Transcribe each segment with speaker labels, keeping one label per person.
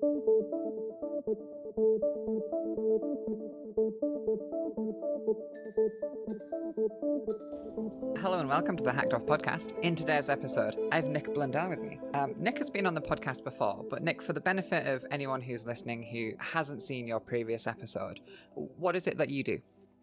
Speaker 1: Hello and welcome to the Hacked Off podcast. In today's episode, I have Nick Blundell with me. Um, Nick has been on the podcast before, but Nick, for the benefit of anyone who's listening who hasn't seen your previous episode, what is it that you do?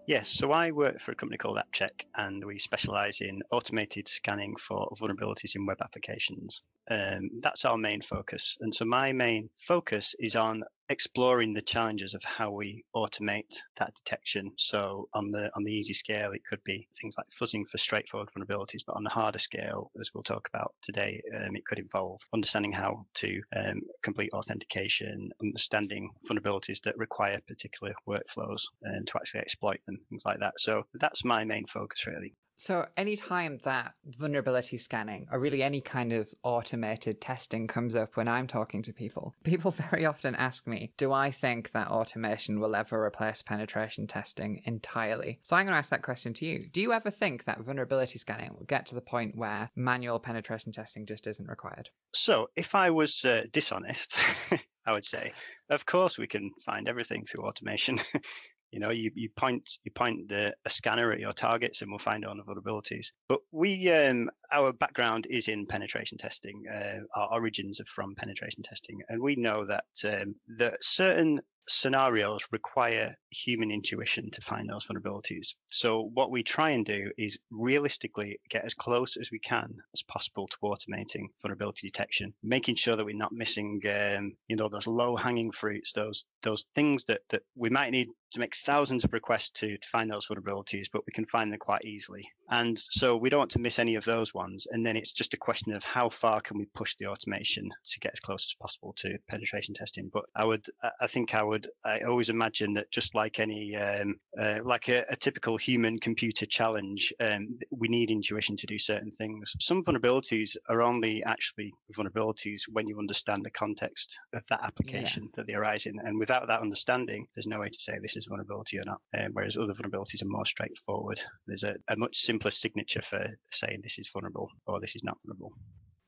Speaker 2: Yes, so I work for a company called AppCheck, and we specialize in automated scanning for vulnerabilities in web applications. Um, that's our main focus. And so my main focus is on exploring the challenges of how we automate that detection. So on the on the easy scale, it could be things like fuzzing for straightforward vulnerabilities, but on the harder scale, as we'll talk about today, um, it could involve understanding how to um, complete authentication, understanding vulnerabilities that require particular workflows, and to actually exploit them, things like that. So that's my main focus really.
Speaker 1: So, anytime that vulnerability scanning or really any kind of automated testing comes up when I'm talking to people, people very often ask me, Do I think that automation will ever replace penetration testing entirely? So, I'm going to ask that question to you. Do you ever think that vulnerability scanning will get to the point where manual penetration testing just isn't required?
Speaker 2: So, if I was uh, dishonest, I would say, of course, we can find everything through automation. You know, you, you point you point the a scanner at your targets and we'll find all the vulnerabilities. But we um, our background is in penetration testing. Uh, our origins are from penetration testing, and we know that um, that certain scenarios require human intuition to find those vulnerabilities. So what we try and do is realistically get as close as we can as possible to automating vulnerability detection, making sure that we're not missing, um, you know, those low hanging fruits, those those things that that we might need to make thousands of requests to to find those vulnerabilities, but we can find them quite easily. And so we don't want to miss any of those ones. And then it's just a question of how far can we push the automation to get as close as possible to penetration testing. But I would, I think I would, I always imagine that just like any, um, uh, like a, a, typical human computer challenge, um, we need intuition to do certain things. Some vulnerabilities are only actually vulnerabilities when you understand the context of that application yeah. that they arise in. And without that understanding, there's no way to say this is vulnerability or not. Um, whereas other vulnerabilities are more straightforward. There's a, a much simpler signature for saying this is vulnerable or this is not vulnerable.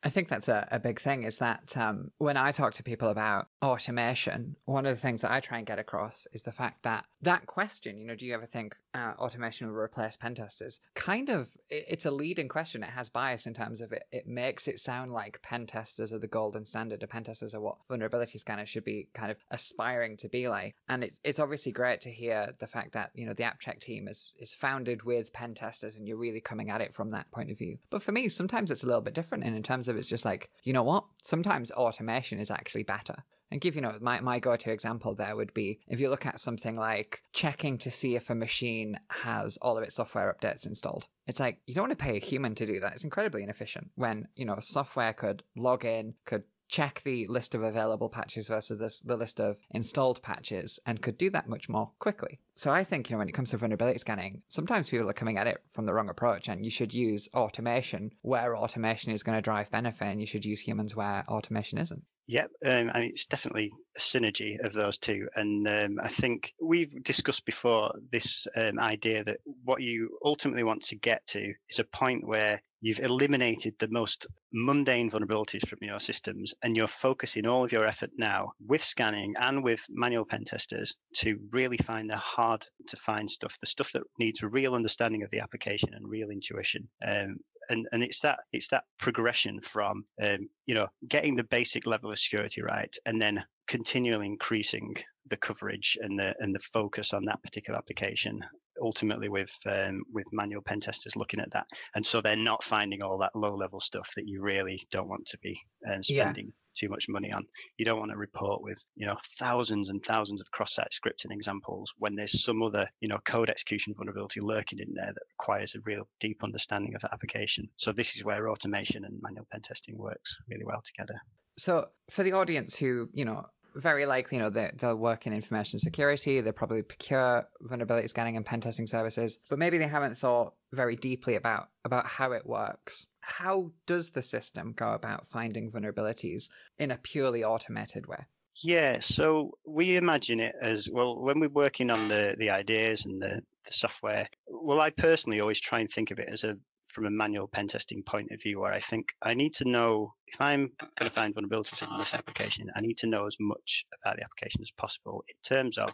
Speaker 1: I think that's a, a big thing is that um, when I talk to people about automation, one of the things that I try and get across is the fact that that question, you know, do you ever think uh, automation will replace pen testers? Kind of, it's a leading question. It has bias in terms of it, it makes it sound like pen testers are the golden standard. The pen testers are what vulnerability scanners should be kind of aspiring to be like. And it's, it's obviously great to hear the fact that, you know, the app AppCheck team is, is founded with pen testers and you're really coming at it from that point of view. But for me, sometimes it's a little bit different. In terms of it's just like, you know what? Sometimes automation is actually better. And give, you know, my, my go to example there would be if you look at something like checking to see if a machine has all of its software updates installed. It's like, you don't want to pay a human to do that. It's incredibly inefficient when, you know, software could log in, could check the list of available patches versus this, the list of installed patches and could do that much more quickly. So I think, you know, when it comes to vulnerability scanning, sometimes people are coming at it from the wrong approach and you should use automation where automation is going to drive benefit and you should use humans where automation isn't.
Speaker 2: Yep, um, mean, it's definitely a synergy of those two. And um, I think we've discussed before this um, idea that what you ultimately want to get to is a point where you've eliminated the most mundane vulnerabilities from your systems and you're focusing all of your effort now with scanning and with manual pen testers to really find the hard to find stuff, the stuff that needs a real understanding of the application and real intuition. Um, and and it's that it's that progression from um, you know getting the basic level of security right and then continually increasing the coverage and the and the focus on that particular application ultimately with um, with manual pen testers looking at that and so they're not finding all that low level stuff that you really don't want to be uh, spending yeah too much money on. You don't want to report with, you know, thousands and thousands of cross-site scripting examples when there's some other, you know, code execution vulnerability lurking in there that requires a real deep understanding of the application. So this is where automation and manual pen testing works really well together.
Speaker 1: So for the audience who, you know, very likely, you know, they, they'll work in information security. They'll probably procure vulnerability scanning and pen testing services, but maybe they haven't thought very deeply about about how it works. How does the system go about finding vulnerabilities in a purely automated way?
Speaker 2: Yeah, so we imagine it as well when we're working on the the ideas and the, the software. Well, I personally always try and think of it as a from a manual pen testing point of view, where I think I need to know if I'm going to find vulnerabilities in this application, I need to know as much about the application as possible in terms of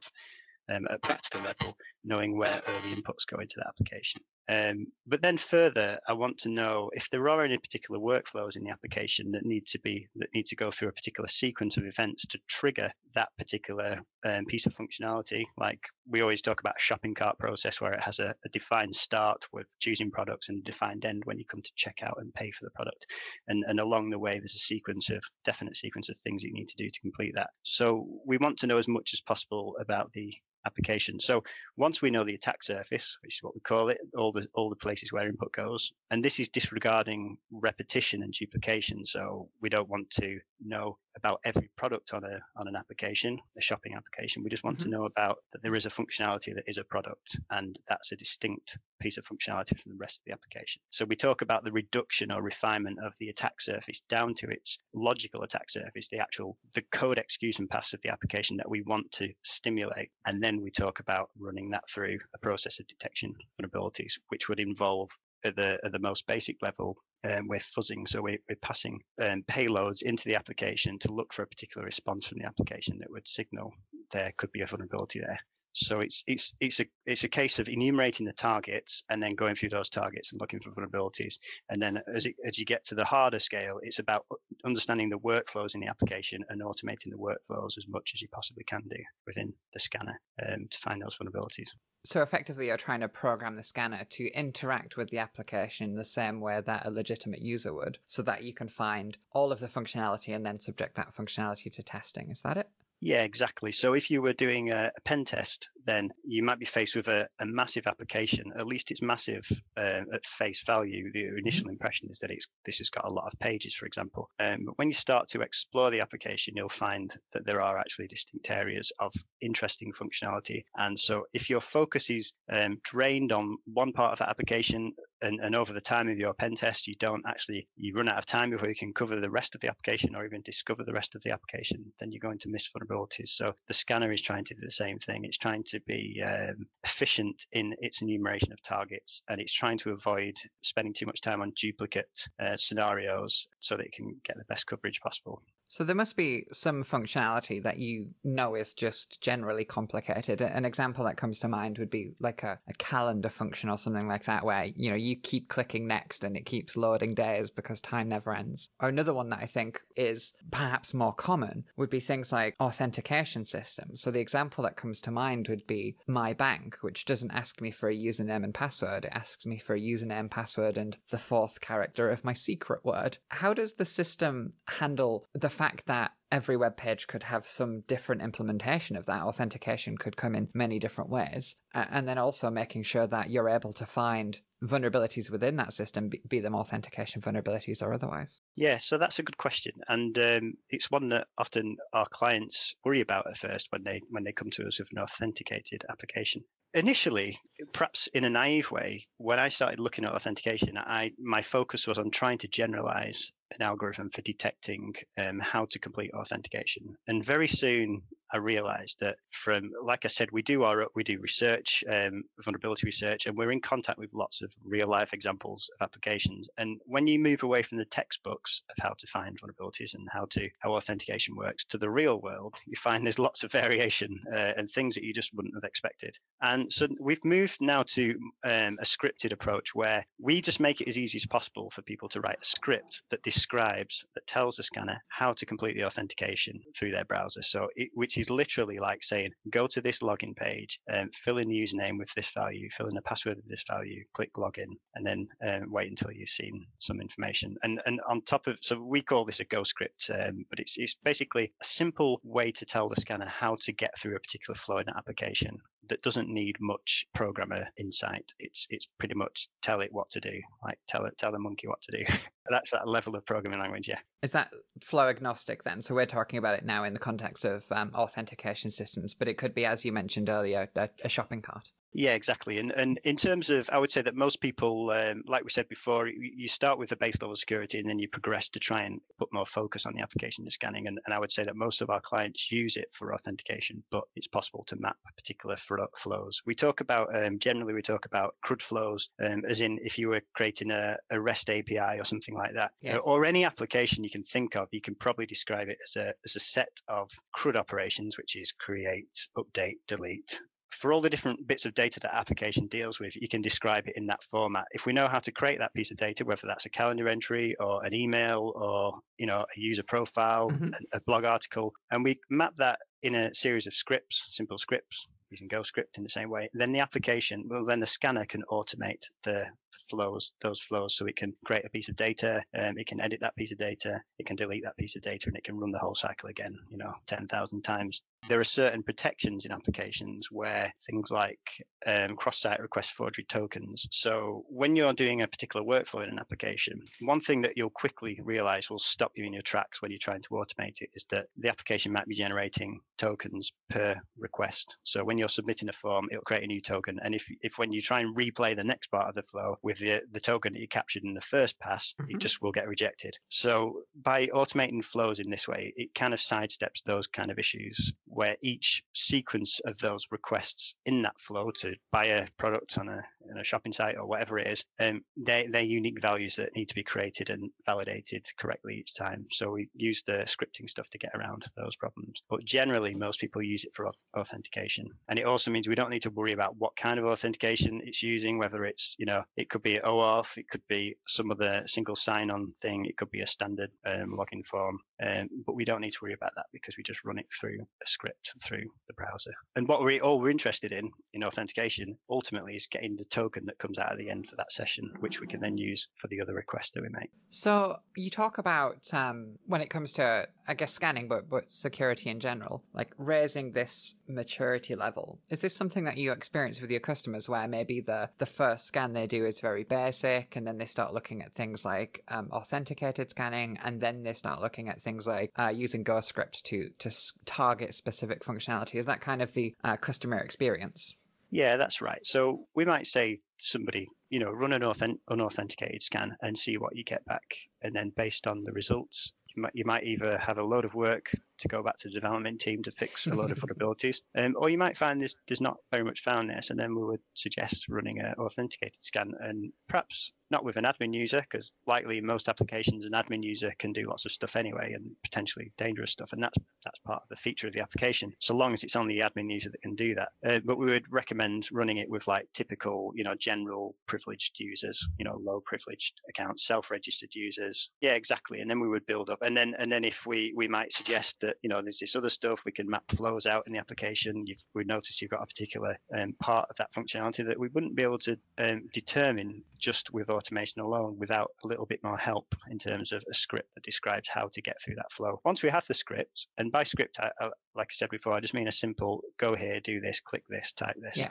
Speaker 2: um, at practical level, knowing where the inputs go into the application. Um, but then further, I want to know if there are any particular workflows in the application that need to be that need to go through a particular sequence of events to trigger that particular um, piece of functionality. Like we always talk about a shopping cart process where it has a, a, defined start with choosing products and a defined end when you come to check out and pay for the product. And, and along the way, there's a sequence of definite sequence of things you need to do to complete that. So we want to know as much as possible about the application. So once we know the attack surface, which is what we call it, all the all the places where input goes, and this is disregarding repetition and duplication. So we don't want to know about every product on a on an application, a shopping application. We just want mm-hmm. to know about that there is a functionality that is a product, and that's a distinct piece of functionality from the rest of the application. So we talk about the reduction or refinement of the attack surface down to its logical attack surface, the actual the code execution paths of the application that we want to stimulate, and then we talk about running that through a process of detection vulnerabilities, which would involve at the at the most basic level um, we're fuzzing, so we're, we're passing um, payloads into the application to look for a particular response from the application that would signal there could be a vulnerability there. So it's it's it's a it's a case of enumerating the targets and then going through those targets and looking for vulnerabilities. And then as it, as you get to the harder scale, it's about understanding the workflows in the application and automating the workflows as much as you possibly can do within the scanner um, to find those vulnerabilities.
Speaker 1: So effectively, you're trying to program the scanner to interact with the application in the same way that a legitimate user would, so that you can find all of the functionality and then subject that functionality to testing. Is that it?
Speaker 2: Yeah, exactly. So if you were doing a, a pen test, then you might be faced with a, a massive application. At least it's massive uh, at face value. The mm-hmm. initial impression is that it's this has got a lot of pages, for example. Um, but when you start to explore the application, you'll find that there are actually distinct areas of interesting functionality. And so if your focus is um, drained on one part of that application, and, and over the time of your pen test, you don't actually you run out of time before you can cover the rest of the application or even discover the rest of the application, then you're going to miss vulnerabilities. So the scanner is trying to do the same thing. It's trying to be um, efficient in its enumeration of targets, and it's trying to avoid spending too much time on duplicate uh, scenarios so that it can get the best coverage possible.
Speaker 1: So there must be some functionality that you know is just generally complicated. An example that comes to mind would be like a, a, calendar function or something like that, where you know you keep clicking next and it keeps loading days because time never ends. Or another one that I think is perhaps more common would be things like authentication systems. So the example that comes to mind would be my bank, which doesn't ask me for a username and password. It asks me for a username, password, and the fourth character of my secret word. How does the system handle the fact that every web page could have some different implementation of that. Authentication could come in many different ways. And then also making sure that you're able to find vulnerabilities within that system, be them authentication vulnerabilities or otherwise?
Speaker 2: Yeah, so that's a good question, and um, it's one that often our clients worry about at first when they when they come to us with an authenticated application. Initially, perhaps in a naive way, when I started looking at authentication, I my focus was on trying to generalize an algorithm for detecting um, how to complete authentication. And very soon I realized that from, like I said, we do our we do research, um, vulnerability research, and we're in contact with lots of real life examples of applications. And when you move away from the textbooks of how to find vulnerabilities and how to how authentication works to the real world, you find there's lots of variation uh, and things that you just wouldn't have expected. And so we've moved now to um, a scripted approach where we just make it as easy as possible for people to write a script that describes that tells the scanner how to complete the authentication through their browser. So it, which is literally like saying, go to this login page, and um, fill in the username with this value, fill in the password with this value, click login, and then um, wait until you've seen some information. And and on top of, so we call this a Go script, um, but it's it's basically a simple way to tell the scanner how to get through a particular flow in an application that doesn't need much programmer insight. It's it's pretty much tell it what to do, like tell it tell the monkey what to do. That's that level of programming language, yeah.
Speaker 1: Is that flow agnostic then? So we're talking about it now in the context of um, authentication systems, but it could be, as you mentioned earlier, a, a shopping cart.
Speaker 2: Yeah, exactly. And and in terms of, I would say that most people, um, like we said before, you start with the base level security and then you progress to try and put more focus on the application you're scanning. And, and I would say that most of our clients use it for authentication, but it's possible to map particular flows. We talk about um, generally we talk about CRUD flows, um, as in if you were creating a, a REST API or something like that, yeah. or any application you can think of, you can probably describe it as a as a set of CRUD operations, which is create, update, delete, for all the different bits of data that application deals with, you can describe it in that format. If we know how to create that piece of data, whether that's a calendar entry or an email or you know a user profile, mm-hmm. a, a blog article, and we map that in a series of scripts, simple scripts, using GoScript in the same way. Then the application, well, then the scanner can automate the flows, those flows, so it can create a piece of data, um, it can edit that piece of data, it can delete that piece of data, and it can run the whole cycle again, you know, 10,000 times. There are certain protections in applications where things like um, cross-site request forgery tokens. So when you're doing a particular workflow in an application, one thing that you'll quickly realize will stop you in your tracks when you're trying to automate it is that the application might be generating tokens per request. So when you're submitting a form, it'll create a new token. And if, if when you try and replay the next part of the flow with the, the token that you captured in the first pass, mm-hmm. it just will get rejected. So by automating flows in this way, it kind of sidesteps those kind of issues where each sequence of those requests in that flow to buy a product on a, on a shopping site or whatever it is, um, they, they're unique values that need to be created and validated correctly each time. So we use the scripting stuff to get around those problems. But generally, most people use it for authentication. And it also means we don't need to worry about what kind of authentication it's using, whether it's, you know, it could be OAuth, it could be some other single sign-on thing, it could be a standard um, login form. Um, but we don't need to worry about that because we just run it through a script through the browser. And what we all we're interested in in authentication ultimately is getting the token that comes out at the end for that session, which we can then use for the other requests that we make.
Speaker 1: So you talk about um, when it comes to I guess scanning, but but security in general, like raising this maturity level. Is this something that you experience with your customers, where maybe the the first scan they do is very basic, and then they start looking at things like um, authenticated scanning, and then they start looking at things like uh, using GoScript to to target specific functionality? Is that kind of the uh, customer experience?
Speaker 2: Yeah, that's right. So we might say somebody, you know, run an unauthenticated scan and see what you get back. And then based on the results, you might, you might either have a load of work to go back to the development team to fix a load of vulnerabilities, um, or you might find this there's not very much found there. So then we would suggest running an authenticated scan, and perhaps not with an admin user, because likely most applications an admin user can do lots of stuff anyway, and potentially dangerous stuff, and that's that's part of the feature of the application. So long as it's only the admin user that can do that, uh, but we would recommend running it with like typical, you know, general privileged users, you know, low privileged accounts, self-registered users. Yeah, exactly. And then we would build up, and then and then if we we might suggest that you know there's this other stuff we can map flows out in the application. You've we notice you've got a particular um, part of that functionality that we wouldn't be able to um, determine just with automation alone without a little bit more help in terms of a script that describes how to get through that flow. Once we have the script, and by script, I, I, like I said before, I just mean a simple go here, do this, click this, type this. Yeah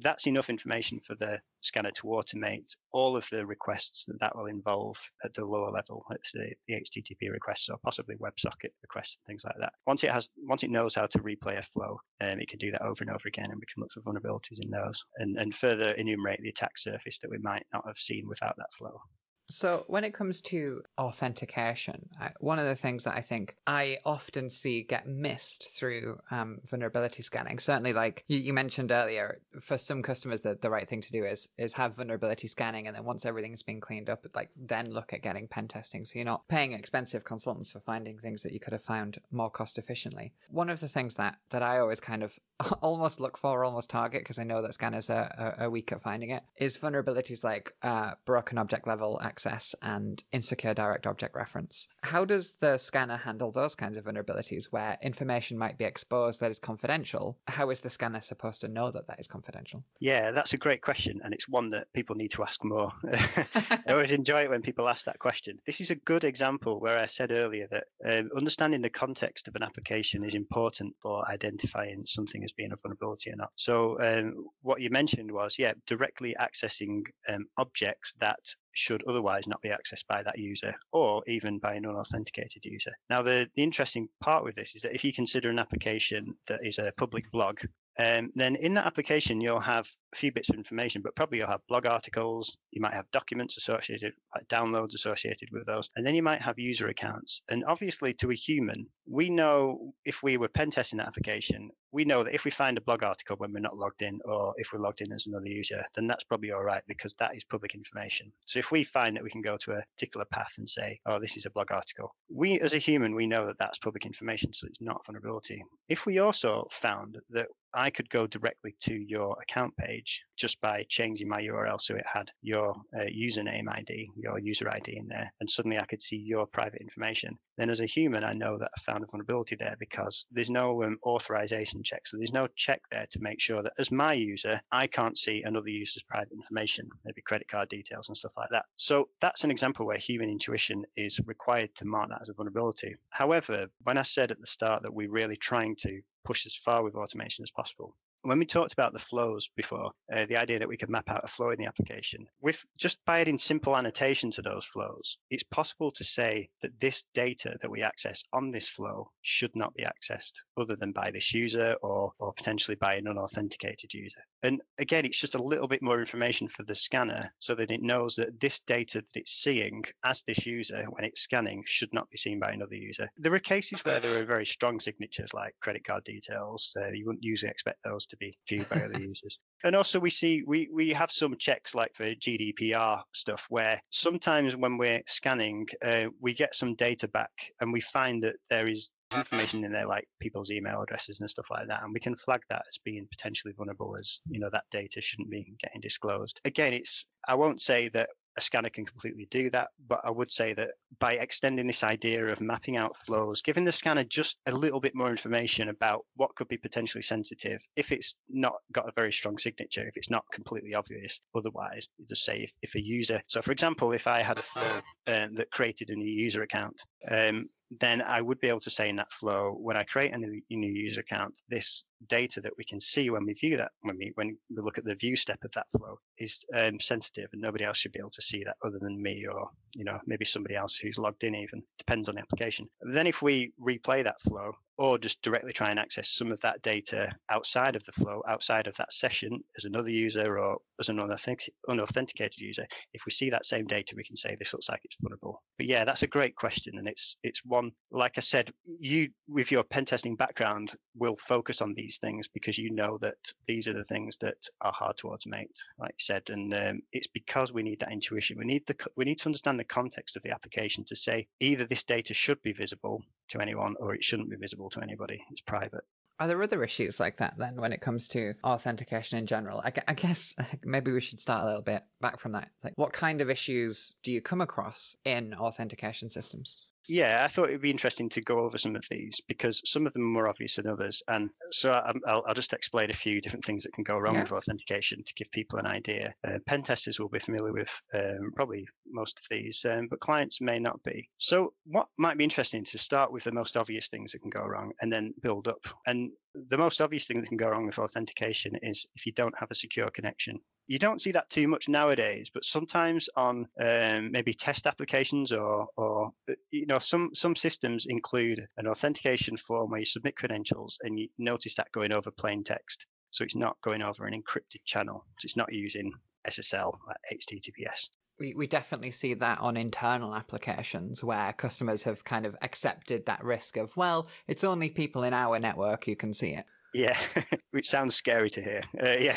Speaker 2: that's enough information for the scanner to automate all of the requests that that will involve at the lower level, it's the, the HTTP requests or possibly WebSocket requests and things like that. Once it has, once it knows how to replay a flow, um, it can do that over and over again, and we can look for vulnerabilities in those and, and further enumerate the attack surface that we might not have seen without that flow.
Speaker 1: So, when it comes to authentication, one of the things that I think I often see get missed through um, vulnerability scanning, certainly like you, you, mentioned earlier, for some customers, the, the right thing to do is is have vulnerability scanning, and then once everything's been cleaned up, like then look at getting pen testing. So you're not paying expensive consultants for finding things that you could have found more cost efficiently. One of the things that that I always kind of almost look for, almost target, because I know that scanners are, are, are, weak at finding it, is vulnerabilities like uh, broken object level access access and insecure direct object reference. How does the scanner handle those kinds of vulnerabilities where information might be exposed that is confidential? How is the scanner supposed to know that that is confidential?
Speaker 2: Yeah, that's a great question, and it's one that people need to ask more. I always enjoy it when people ask that question. This is a good example where I said earlier that um, understanding the context of an application is important for identifying something as being a vulnerability or not. So, um, what you mentioned was, yeah, directly accessing um, objects that should otherwise not be accessed by that user or even by an unauthenticated user. Now, the, the interesting part with this is that if you consider an application that is a public blog Um, then in that application, you'll have a few bits of information, but probably you'll have blog articles. You might have documents associated, like downloads associated with those, and then you might have user accounts. And obviously, to a human, we know if we were pen testing that application, we know that if we find a blog article when we're not logged in, or if we're logged in as another user, then that's probably all right because that is public information. So if we find that we can go to a particular path and say, "Oh, this is a blog article," we as a human we know that that's public information, so it's not vulnerability. If we also found that I could go directly to your account page just by changing my URL so it had your uh, username ID, your user ID in there, and suddenly I could see your private information. Then, as a human, I know that I found a vulnerability there because there's no um, authorization check. So there's no check there to make sure that as my user, I can't see another user's private information, maybe credit card details and stuff like that. So that's an example where human intuition is required to mark that as a vulnerability. However, when I said at the start that we're really trying to push as far with automation as possible. When we talked about the flows before, uh, the idea that we could map out a flow in the application, with just by adding simple annotation to those flows, it's possible to say that this data that we access on this flow should not be accessed other than by this user or, or potentially by an unauthenticated user. And again, it's just a little bit more information for the scanner so that it knows that this data that it's seeing as this user when it's scanning should not be seen by another user. There are cases where there are very strong signatures like credit card details. Uh, you wouldn't usually expect those to be viewed by other users. And also, we see we we have some checks like for GDPR stuff where sometimes when we're scanning, uh, we get some data back and we find that there is information in there like people's email addresses and stuff like that and we can flag that as being potentially vulnerable as you know that data shouldn't be getting disclosed again it's i won't say that a scanner can completely do that. But I would say that by extending this idea of mapping out flows, giving the scanner just a little bit more information about what could be potentially sensitive, if it's not got a very strong signature, if it's not completely obvious, otherwise, just say if, if a user, so for example, if I had a flow um, that created a new user account, um, then I would be able to say in that flow, when I create a new, new, user account, this data that we can see when we view that, when we when we look at the view step of that flow, is um, sensitive, and nobody else should be able to see that other than me or you know maybe somebody else who's logged in. Even depends on the application. Then if we replay that flow, or just directly try and access some of that data outside of the flow, outside of that session as another user or as an unauthenticated user. If we see that same data, we can say this looks like it's vulnerable. But yeah, that's a great question. And it's it's one, like I said, you with your pen testing background will focus on these things because you know that these are the things that are hard to automate, like you said. And um, it's because we need that intuition. We need the we need to understand the context of the application to say either this data should be visible to anyone or it shouldn't be visible to anybody. It's private.
Speaker 1: Are there other issues like that then when it comes to authentication in general? I, I, guess maybe we should start a little bit back from that. Like, what kind of issues do you come across in authentication systems?
Speaker 2: Yeah, I thought it'd be interesting to go over some of these because some of them are more obvious than others. And so I'll, I'll just explain a few different things that can go wrong yeah. with authentication to give people an idea. Uh, pen testers will be familiar with um, probably most of these, um, but clients may not be. So, what might be interesting to start with the most obvious things that can go wrong and then build up. And the most obvious thing that can go wrong with authentication is if you don't have a secure connection. You don't see that too much nowadays, but sometimes on um, maybe test applications or, or uh, you know some some systems include an authentication form where you submit credentials and you notice that going over plain text, so it's not going over an encrypted channel. It's not using SSL, like HTTPS
Speaker 1: we, we definitely see that on internal applications where customers have kind of accepted that risk of, well, it's only people in our network who can see it.
Speaker 2: Yeah, which sounds scary to hear. Uh, yeah,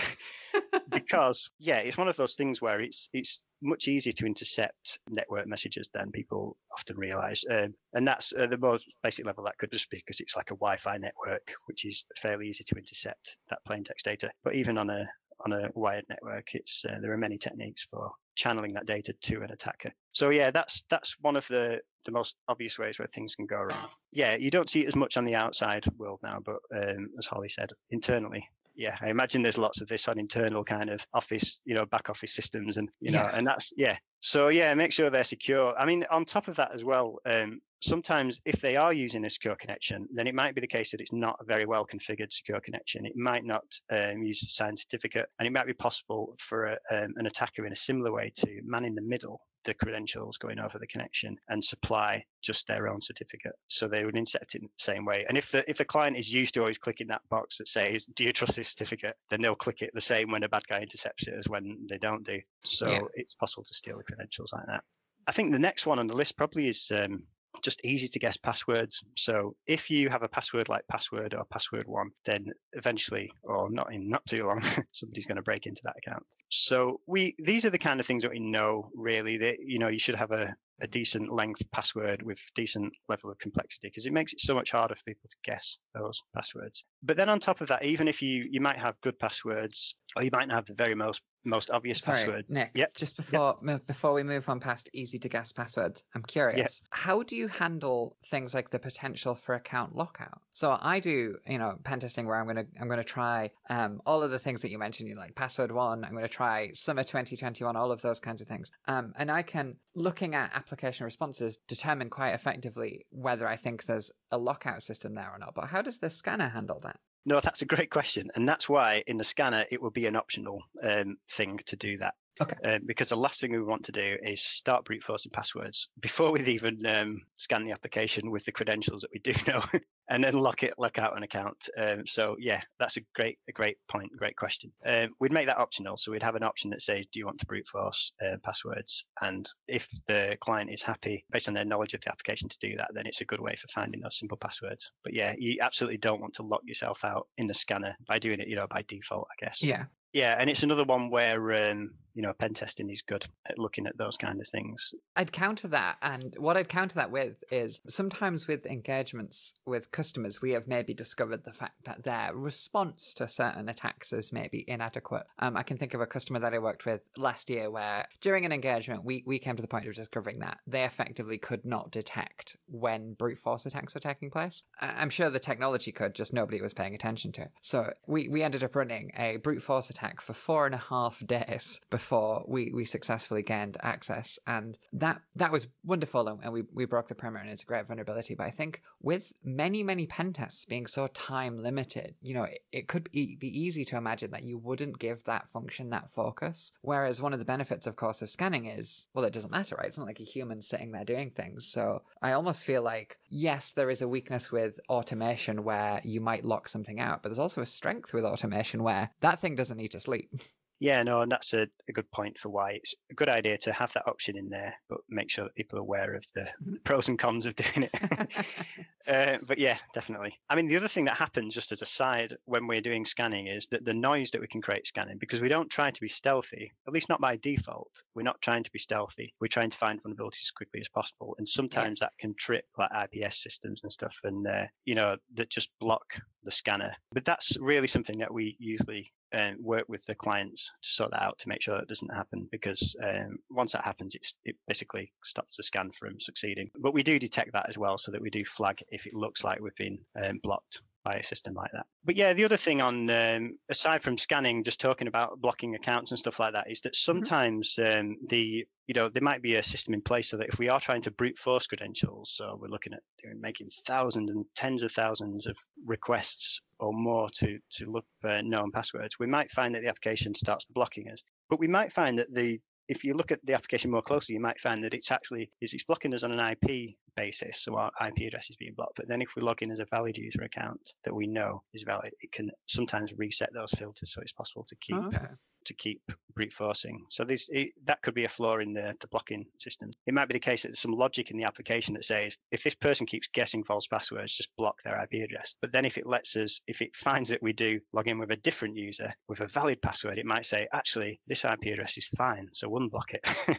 Speaker 2: because yeah, it's one of those things where it's it's much easier to intercept network messages than people often realize, um, and that's uh, the most basic level that could just be because it's like a Wi-Fi network, which is fairly easy to intercept that plain text data. But even on a on a wired network, it's uh, there are many techniques for channeling that data to an attacker. So yeah, that's that's one of the the most obvious ways where things can go wrong. Yeah, you don't see it as much on the outside world now, but um, as Holly said, internally, yeah, I imagine there's lots of this on internal kind of office, you know, back office systems, and you know, yeah. and that's yeah. So yeah, make sure they're secure. I mean, on top of that as well, um, sometimes if they are using a secure connection, then it might be the case that it's not a very well configured secure connection. It might not um, use a signed certificate, and it might be possible for a, um, an attacker in a similar way to man in the middle the credentials going over the connection and supply just their own certificate. So they would intercept it in the same way. And if the if the client is used to always clicking that box that says, "Do you trust this certificate?" then they'll click it the same when a bad guy intercepts it as when they don't do. So yeah. it's possible to steal the credentials like that. I think the next one on the list probably is um, just easy to guess passwords. So if you have a password like password or password one, then eventually, or not in not too long, somebody's going to break into that account. So we these are the kind of things that we know really that you know you should have a, a decent length password with decent level of complexity because it makes it so much harder for people to guess those passwords. But then on top of that, even if you you might have good passwords or you might have the very most most obvious
Speaker 1: Sorry,
Speaker 2: password.
Speaker 1: Nick, yep. just before yep. before we move on past easy to guess passwords, I'm curious. Yep. How do you handle things like the potential for account lockout? So I do, you know, pen testing where I'm gonna I'm gonna try um, all of the things that you mentioned, you know, like password one, I'm gonna try summer 2021, all of those kinds of things. Um, and I can, looking at application responses, determine quite effectively whether I think there's a lockout system there or not. But how does the scanner handle that?
Speaker 2: No, that's a great question, and that's why in the scanner it will be an optional um, thing to do that.
Speaker 1: Okay.
Speaker 2: Um, because the last thing we want to do is start brute forcing passwords before we've even um, scanned the application with the credentials that we do know, and then lock it, lock out an account. Um, so yeah, that's a great, a great point, great question. Um, we'd make that optional, so we'd have an option that says, "Do you want to brute force uh, passwords?" And if the client is happy based on their knowledge of the application to do that, then it's a good way for finding those simple passwords. But yeah, you absolutely don't want to lock yourself out in the scanner by doing it, you know, by default, I guess.
Speaker 1: Yeah.
Speaker 2: Yeah, and it's another one where um, you know pen testing is good at looking at those kind of things.
Speaker 1: I'd counter that, and what I'd counter that with is sometimes with engagements with customers, we have maybe discovered the fact that their response to certain attacks is maybe inadequate. Um, I can think of a customer that I worked with last year where during an engagement, we we came to the point of discovering that they effectively could not detect when brute force attacks were taking place. I'm sure the technology could, just nobody was paying attention to. So we we ended up running a brute force attack attack for four and a half days before we, we successfully gained access. And that that was wonderful and, we, we broke the perimeter and it's a great vulnerability. But I think with many, many pen tests being so time limited, you know, it, it could be, be easy to imagine that you wouldn't give that function that focus. Whereas one of the benefits, of course, of scanning is, well, it doesn't matter, right? It's not like a human sitting there doing things. So I almost feel like, yes, there is a weakness with automation where you might lock something out, but there's also a strength with automation where that thing doesn't need to sleep.
Speaker 2: Yeah, no, and that's a, a, good point for why it's a good idea to have that option in there, but make sure that people are aware of the, mm-hmm. the pros and cons of doing it. uh, but yeah, definitely. I mean, the other thing that happens, just as a side, when we're doing scanning is that the noise that we can create scanning, because we don't try to be stealthy, at least not by default, we're not trying to be stealthy. We're trying to find vulnerabilities as quickly as possible. And sometimes yeah. that can trip like IPS systems and stuff, and, uh, you know, that just block the scanner. But that's really something that we usually um, work with the clients to sort that out to make sure that doesn't happen because um, once that happens, it basically stops the scan from succeeding. But we do detect that as well so that we do flag if it looks like we've been um, blocked by a system like that. But yeah, the other thing on um, aside from scanning, just talking about blocking accounts and stuff like that, is that mm-hmm. sometimes mm-hmm. um, the you know there might be a system in place so that if we are trying to brute force credentials, so we're looking at making thousands and tens of thousands of requests or more to to look for known passwords, we might find that the application starts blocking us. But we might find that the if you look at the application more closely, you might find that it's actually is it's blocking us on an IP basis, so our IP address is being blocked. But then if we log in as a valid user account that we know is valid, it can sometimes reset those filters so it's possible to keep okay to keep brute forcing. So this that could be a flaw in the, the blocking system. It might be the case that there's some logic in the application that says if this person keeps guessing false passwords, just block their IP address. But then if it lets us, if it finds that we do log in with a different user with a valid password, it might say actually this IP address is fine, so unblock it.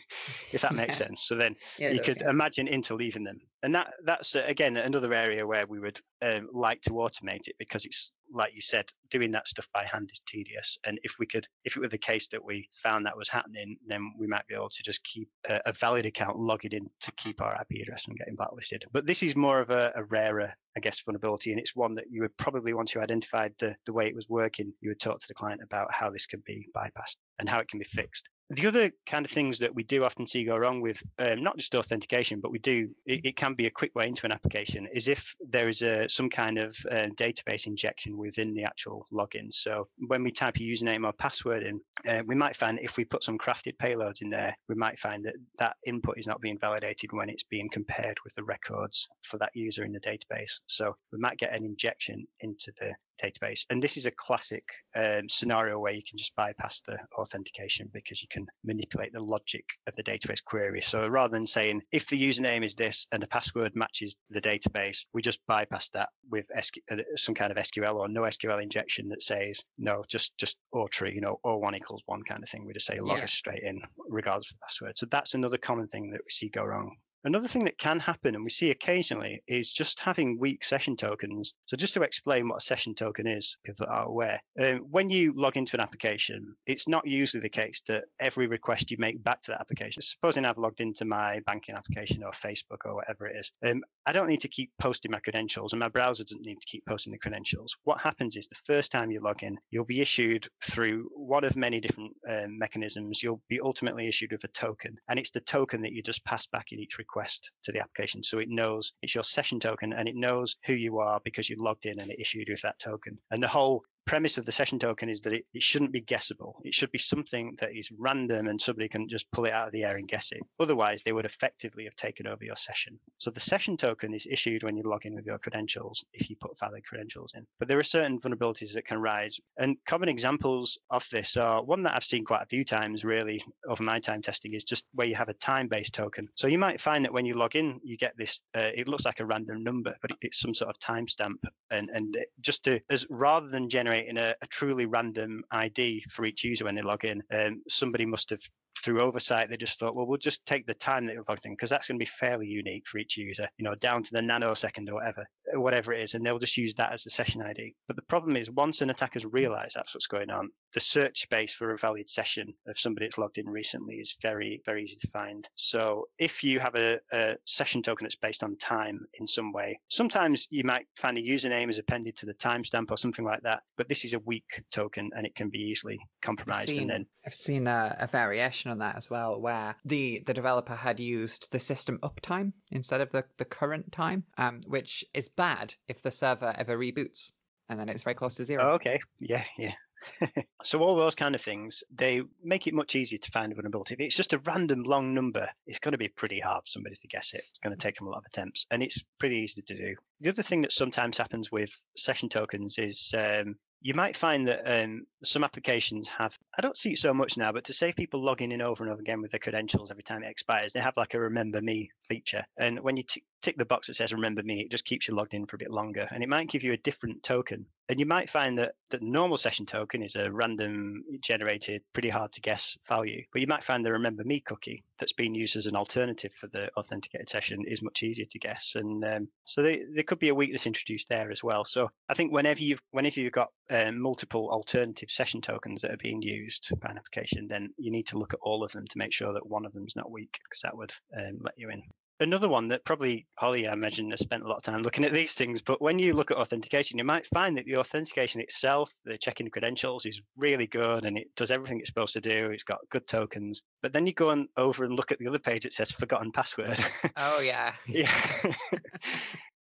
Speaker 2: if that makes sense. So then yeah, you could imagine interleaving them, and that that's uh, again another area where we would um, like to automate it because it's like you said, doing that stuff by hand is tedious. And if we could, if it were the case that we found that was happening, then we might be able to just keep a, a valid account, log it in to keep our IP address from getting blacklisted. But this is more of a, a rarer, I guess, vulnerability, and it's one that you would probably once you identified the the way it was working, you would talk to the client about how this can be bypassed and how it can be fixed. The other kind of things that we do often see go wrong with um, not just authentication, but we do, it, it, can be a quick way into an application, is if there is a, some kind of uh, database injection within the actual login. So when we type a username or password in, uh, we might find if we put some crafted payloads in there, we might find that that input is not being validated when it's being compared with the records for that user in the database. So we might get an injection into the database. And this is a classic um, scenario where you can just bypass the authentication because you can manipulate the logic of the database query. So rather than saying if the username is this and the password matches the database, we just bypass that with SQ, uh, some kind of SQL or no SQL injection that says no, just just or tree, you know, or one equals one kind of thing. We just say log yeah. us straight in regardless of the password. So that's another common thing that we see go wrong Another thing that can happen, and we see occasionally, is just having weak session tokens. So, just to explain what a session token is, if are aware, um, when you log into an application, it's not usually the case that every request you make back to that application, supposing I've logged into my banking application or Facebook or whatever it is, um, I don't need to keep posting my credentials, and my browser doesn't need to keep posting the credentials. What happens is the first time you log in, you'll be issued through one of many different um, mechanisms. You'll be ultimately issued with a token, and it's the token that you just pass back in each request request to the application. So it knows it's your session token and it knows who you are because you logged in and it issued with that token. And the whole premise of the session token is that it, it shouldn't be guessable. It should be something that is random and somebody can just pull it out of the air and guess it. Otherwise, they would effectively have taken over your session. So the session token is issued when you log in with your credentials if you put valid credentials in. But there are certain vulnerabilities that can rise. And common examples of this are one that I've seen quite a few times really over my time testing is just where you have a time-based token. So you might find that when you log in, you get this, uh, it looks like a random number, but it's some sort of timestamp. And, and just to, as rather than generate generating a, a, truly random ID for each user when they log in. Um, somebody must have through oversight, they just thought, well, we'll just take the time that you're logged in because that's going to be fairly unique for each user, you know, down to the nanosecond or whatever, whatever it is, and they'll just use that as the session ID. But the problem is, once an attacker's realised that's what's going on, the search space for a valid session of somebody that's logged in recently is very, very easy to find. So if you have a, a session token that's based on time in some way, sometimes you might find a username is appended to the timestamp or something like that. But this is a weak token and it can be easily compromised.
Speaker 1: I've seen,
Speaker 2: and then
Speaker 1: I've seen a, a variation on that as well, where the the developer had used the system uptime instead of the the current time, um, which is bad if the server ever reboots and then it's very close to zero.
Speaker 2: Oh, okay. Yeah, yeah. so all those kind of things, they make it much easier to find a vulnerability. If it's just a random long number, it's going to be pretty hard for somebody to guess it. It's going to take them a lot of attempts, and it's pretty easy to do. The other thing that sometimes happens with session tokens is um, you might find that um, some applications have, I don't see it so much now, but to save people logging in over and over again with their credentials every time it expires, they have like a remember me feature. And when you t- tick the box that says remember me, it just keeps you logged in for a bit longer. And it might give you a different token. And you might find that the normal session token is a random generated, pretty hard to guess value. But you might find the remember me cookie that's being used as an alternative for the authenticated session is much easier to guess. And um, so they, there could be a weakness introduced there as well. So I think whenever you've whenever you've got um, multiple alternative session tokens that are being used by an application, then you need to look at all of them to make sure that one of them is not weak, because that would um, let you in. Another one that probably Holly, I imagine, has spent a lot of time looking at these things. But when you look at authentication, you might find that the authentication itself, the checking credentials, is really good and it does everything it's supposed to do. It's got good tokens. But then you go on over and look at the other page, it says forgotten password.
Speaker 1: Oh yeah.
Speaker 2: yeah.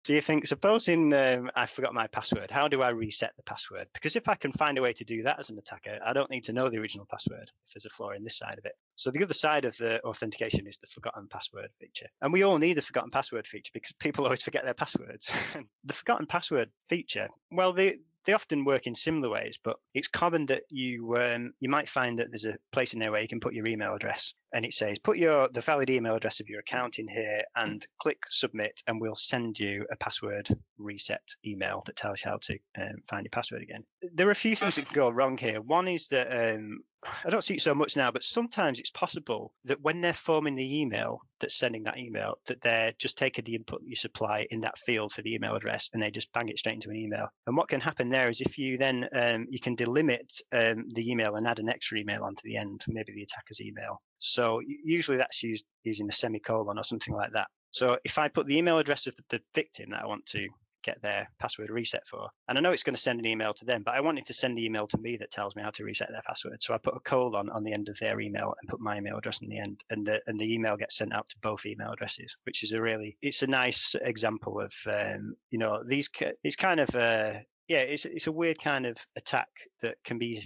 Speaker 2: Do you think, supposing um, I forgot my password, how do I reset the password? Because if I can find a way to do that as an attacker, I don't need to know the original password if there's a flaw in this side of it. So the other side of the authentication is the forgotten password feature. And we all need a forgotten password feature because people always forget their passwords. the forgotten password feature, well, the, they often work in similar ways, but it's common that you um, you might find that there's a place in there where you can put your email address, and it says put your the valid email address of your account in here and click submit, and we'll send you a password reset email that tells you how to um, find your password again. There are a few things that can go wrong here. One is that um, I don't see it so much now, but sometimes it's possible that when they're forming the email that's sending that email, that they're just taking the input you supply in that field for the email address and they just bang it straight into an email. And what can happen there is if you then um, you can delimit um, the email and add an extra email onto the end, maybe the attacker's email. So usually that's used using a semicolon or something like that. So if I put the email address of the victim that I want to get their password reset for. And I know it's going to send an email to them, but I want it to send the email to me that tells me how to reset their password. So I put a colon on the end of their email and put my email address in the end, and the and the email gets sent out to both email addresses, which is a really it's a nice example of um, you know these these kind of uh, yeah, it's it's a weird kind of attack that can be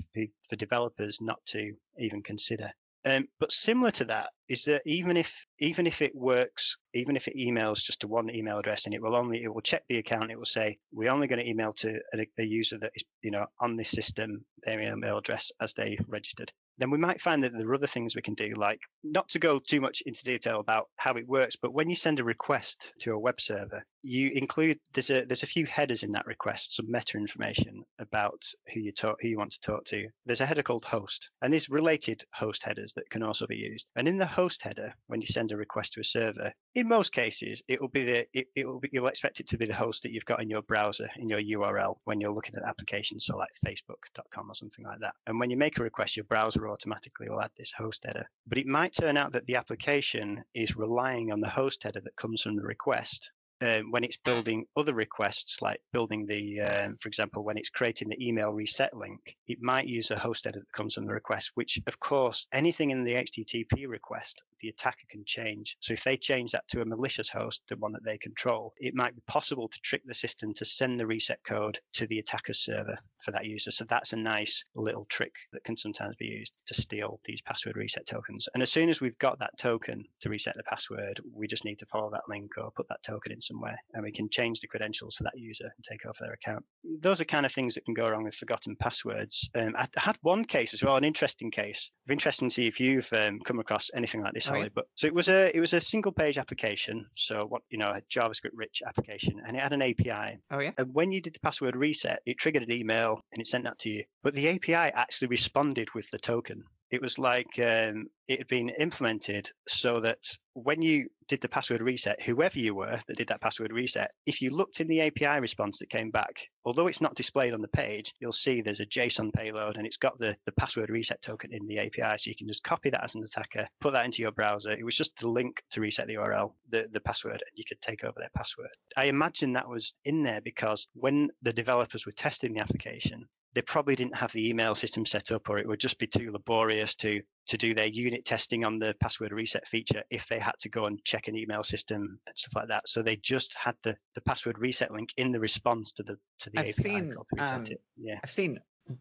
Speaker 2: for developers not to even consider. Um, but similar to that is that even if even if it works, even if it emails just to one email address and it will only it will check the account, it will say we're only going to email to a, a user that is you know on this system their email address as they registered. Then we might find that there are other things we can do, like not to go too much into detail about how it works, but when you send a request to a web server, you include there's a there's a few headers in that request, some meta information about who you talk who you want to talk to. There's a header called host, and there's related host headers that can also be used. And in the host header, when you send a request to a server, in most cases, it will be the it, it will be, you'll expect it to be the host that you've got in your browser in your URL when you're looking at applications, so like Facebook.com or something like that. And when you make a request, your browser automatically will add this host header. But it might turn out that the application is relying on the host header that comes from the request uh, when it's building other requests, like building the, uh, for example, when it's creating the email reset link, it might use a host header that comes from the request, which of course, anything in the HTTP request, the attacker can change. So if they change that to a malicious host, the one that they control, it might be possible to trick the system to send the reset code to the attacker's server for that user. So that's a nice little trick that can sometimes be used to steal these password reset tokens. And as soon as we've got that token to reset the password, we just need to follow that link or put that token in somewhere and we can change the credentials for that user and take over their account. Those are kind of things that can go wrong with forgotten passwords. Um, I had one case as well, an interesting case. It'd be interesting to see if you've um, come across anything like this, oh, Holly. But so it was a it was a single page application. So what you know, a JavaScript rich application, and it had an API.
Speaker 1: Oh yeah.
Speaker 2: And when you did the password reset, it triggered an email and it sent that to you. But the API actually responded with the token it was like um, it had been implemented so that when you did the password reset, whoever you were that did that password reset, if you looked in the API response that came back, although it's not displayed on the page, you'll see there's a JSON payload and it's got the, the password reset token in the API. So you can just copy that as an attacker, put that into your browser. It was just the link to reset the URL, the, the password, and you could take over their password. I imagine that was in there because when the developers were testing the application, they probably didn't have the email system set up or it would just be too laborious to to do their unit testing on the password reset feature if they had to go and check an email system and stuff like that. So they just had the the password reset link in the response to the to the
Speaker 1: I've
Speaker 2: API
Speaker 1: seen, um,
Speaker 2: yeah.
Speaker 1: I've seen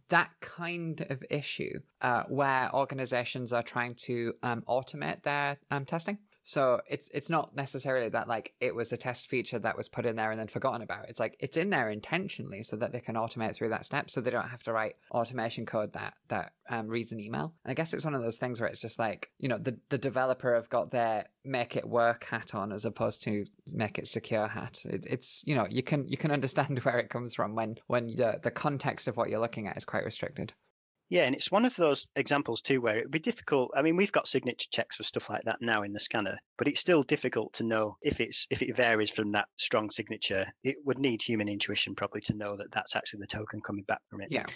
Speaker 1: that kind of issue uh, where organizations are trying to um, automate their um, testing so it's it's not necessarily that like it was a test feature that was put in there and then forgotten about. It's like it's in there intentionally so that they can automate through that step, so they don't have to write automation code that that um, reads an email. And I guess it's one of those things where it's just like you know the the developer have got their make it work hat on as opposed to make it secure hat. It, it's you know you can you can understand where it comes from when when the the context of what you're looking at is quite restricted.
Speaker 2: Yeah, and it's one of those examples too where it'd be difficult. I mean, we've got signature checks for stuff like that now in the scanner, but it's still difficult to know if it's if it varies from that strong signature. It would need human intuition probably to know that that's actually the token coming back from it.
Speaker 1: Yeah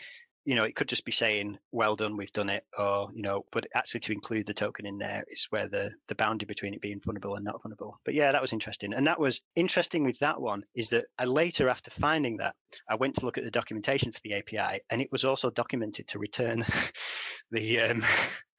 Speaker 2: you know, it could just be saying, well done, we've done it, or, you know, but actually to include the token in there is where the, the boundary between it being fundable and not fundable. But yeah, that was interesting. And that was interesting with that one is that I later, after finding that, I went to look at the documentation for the API and it was also documented to return the um,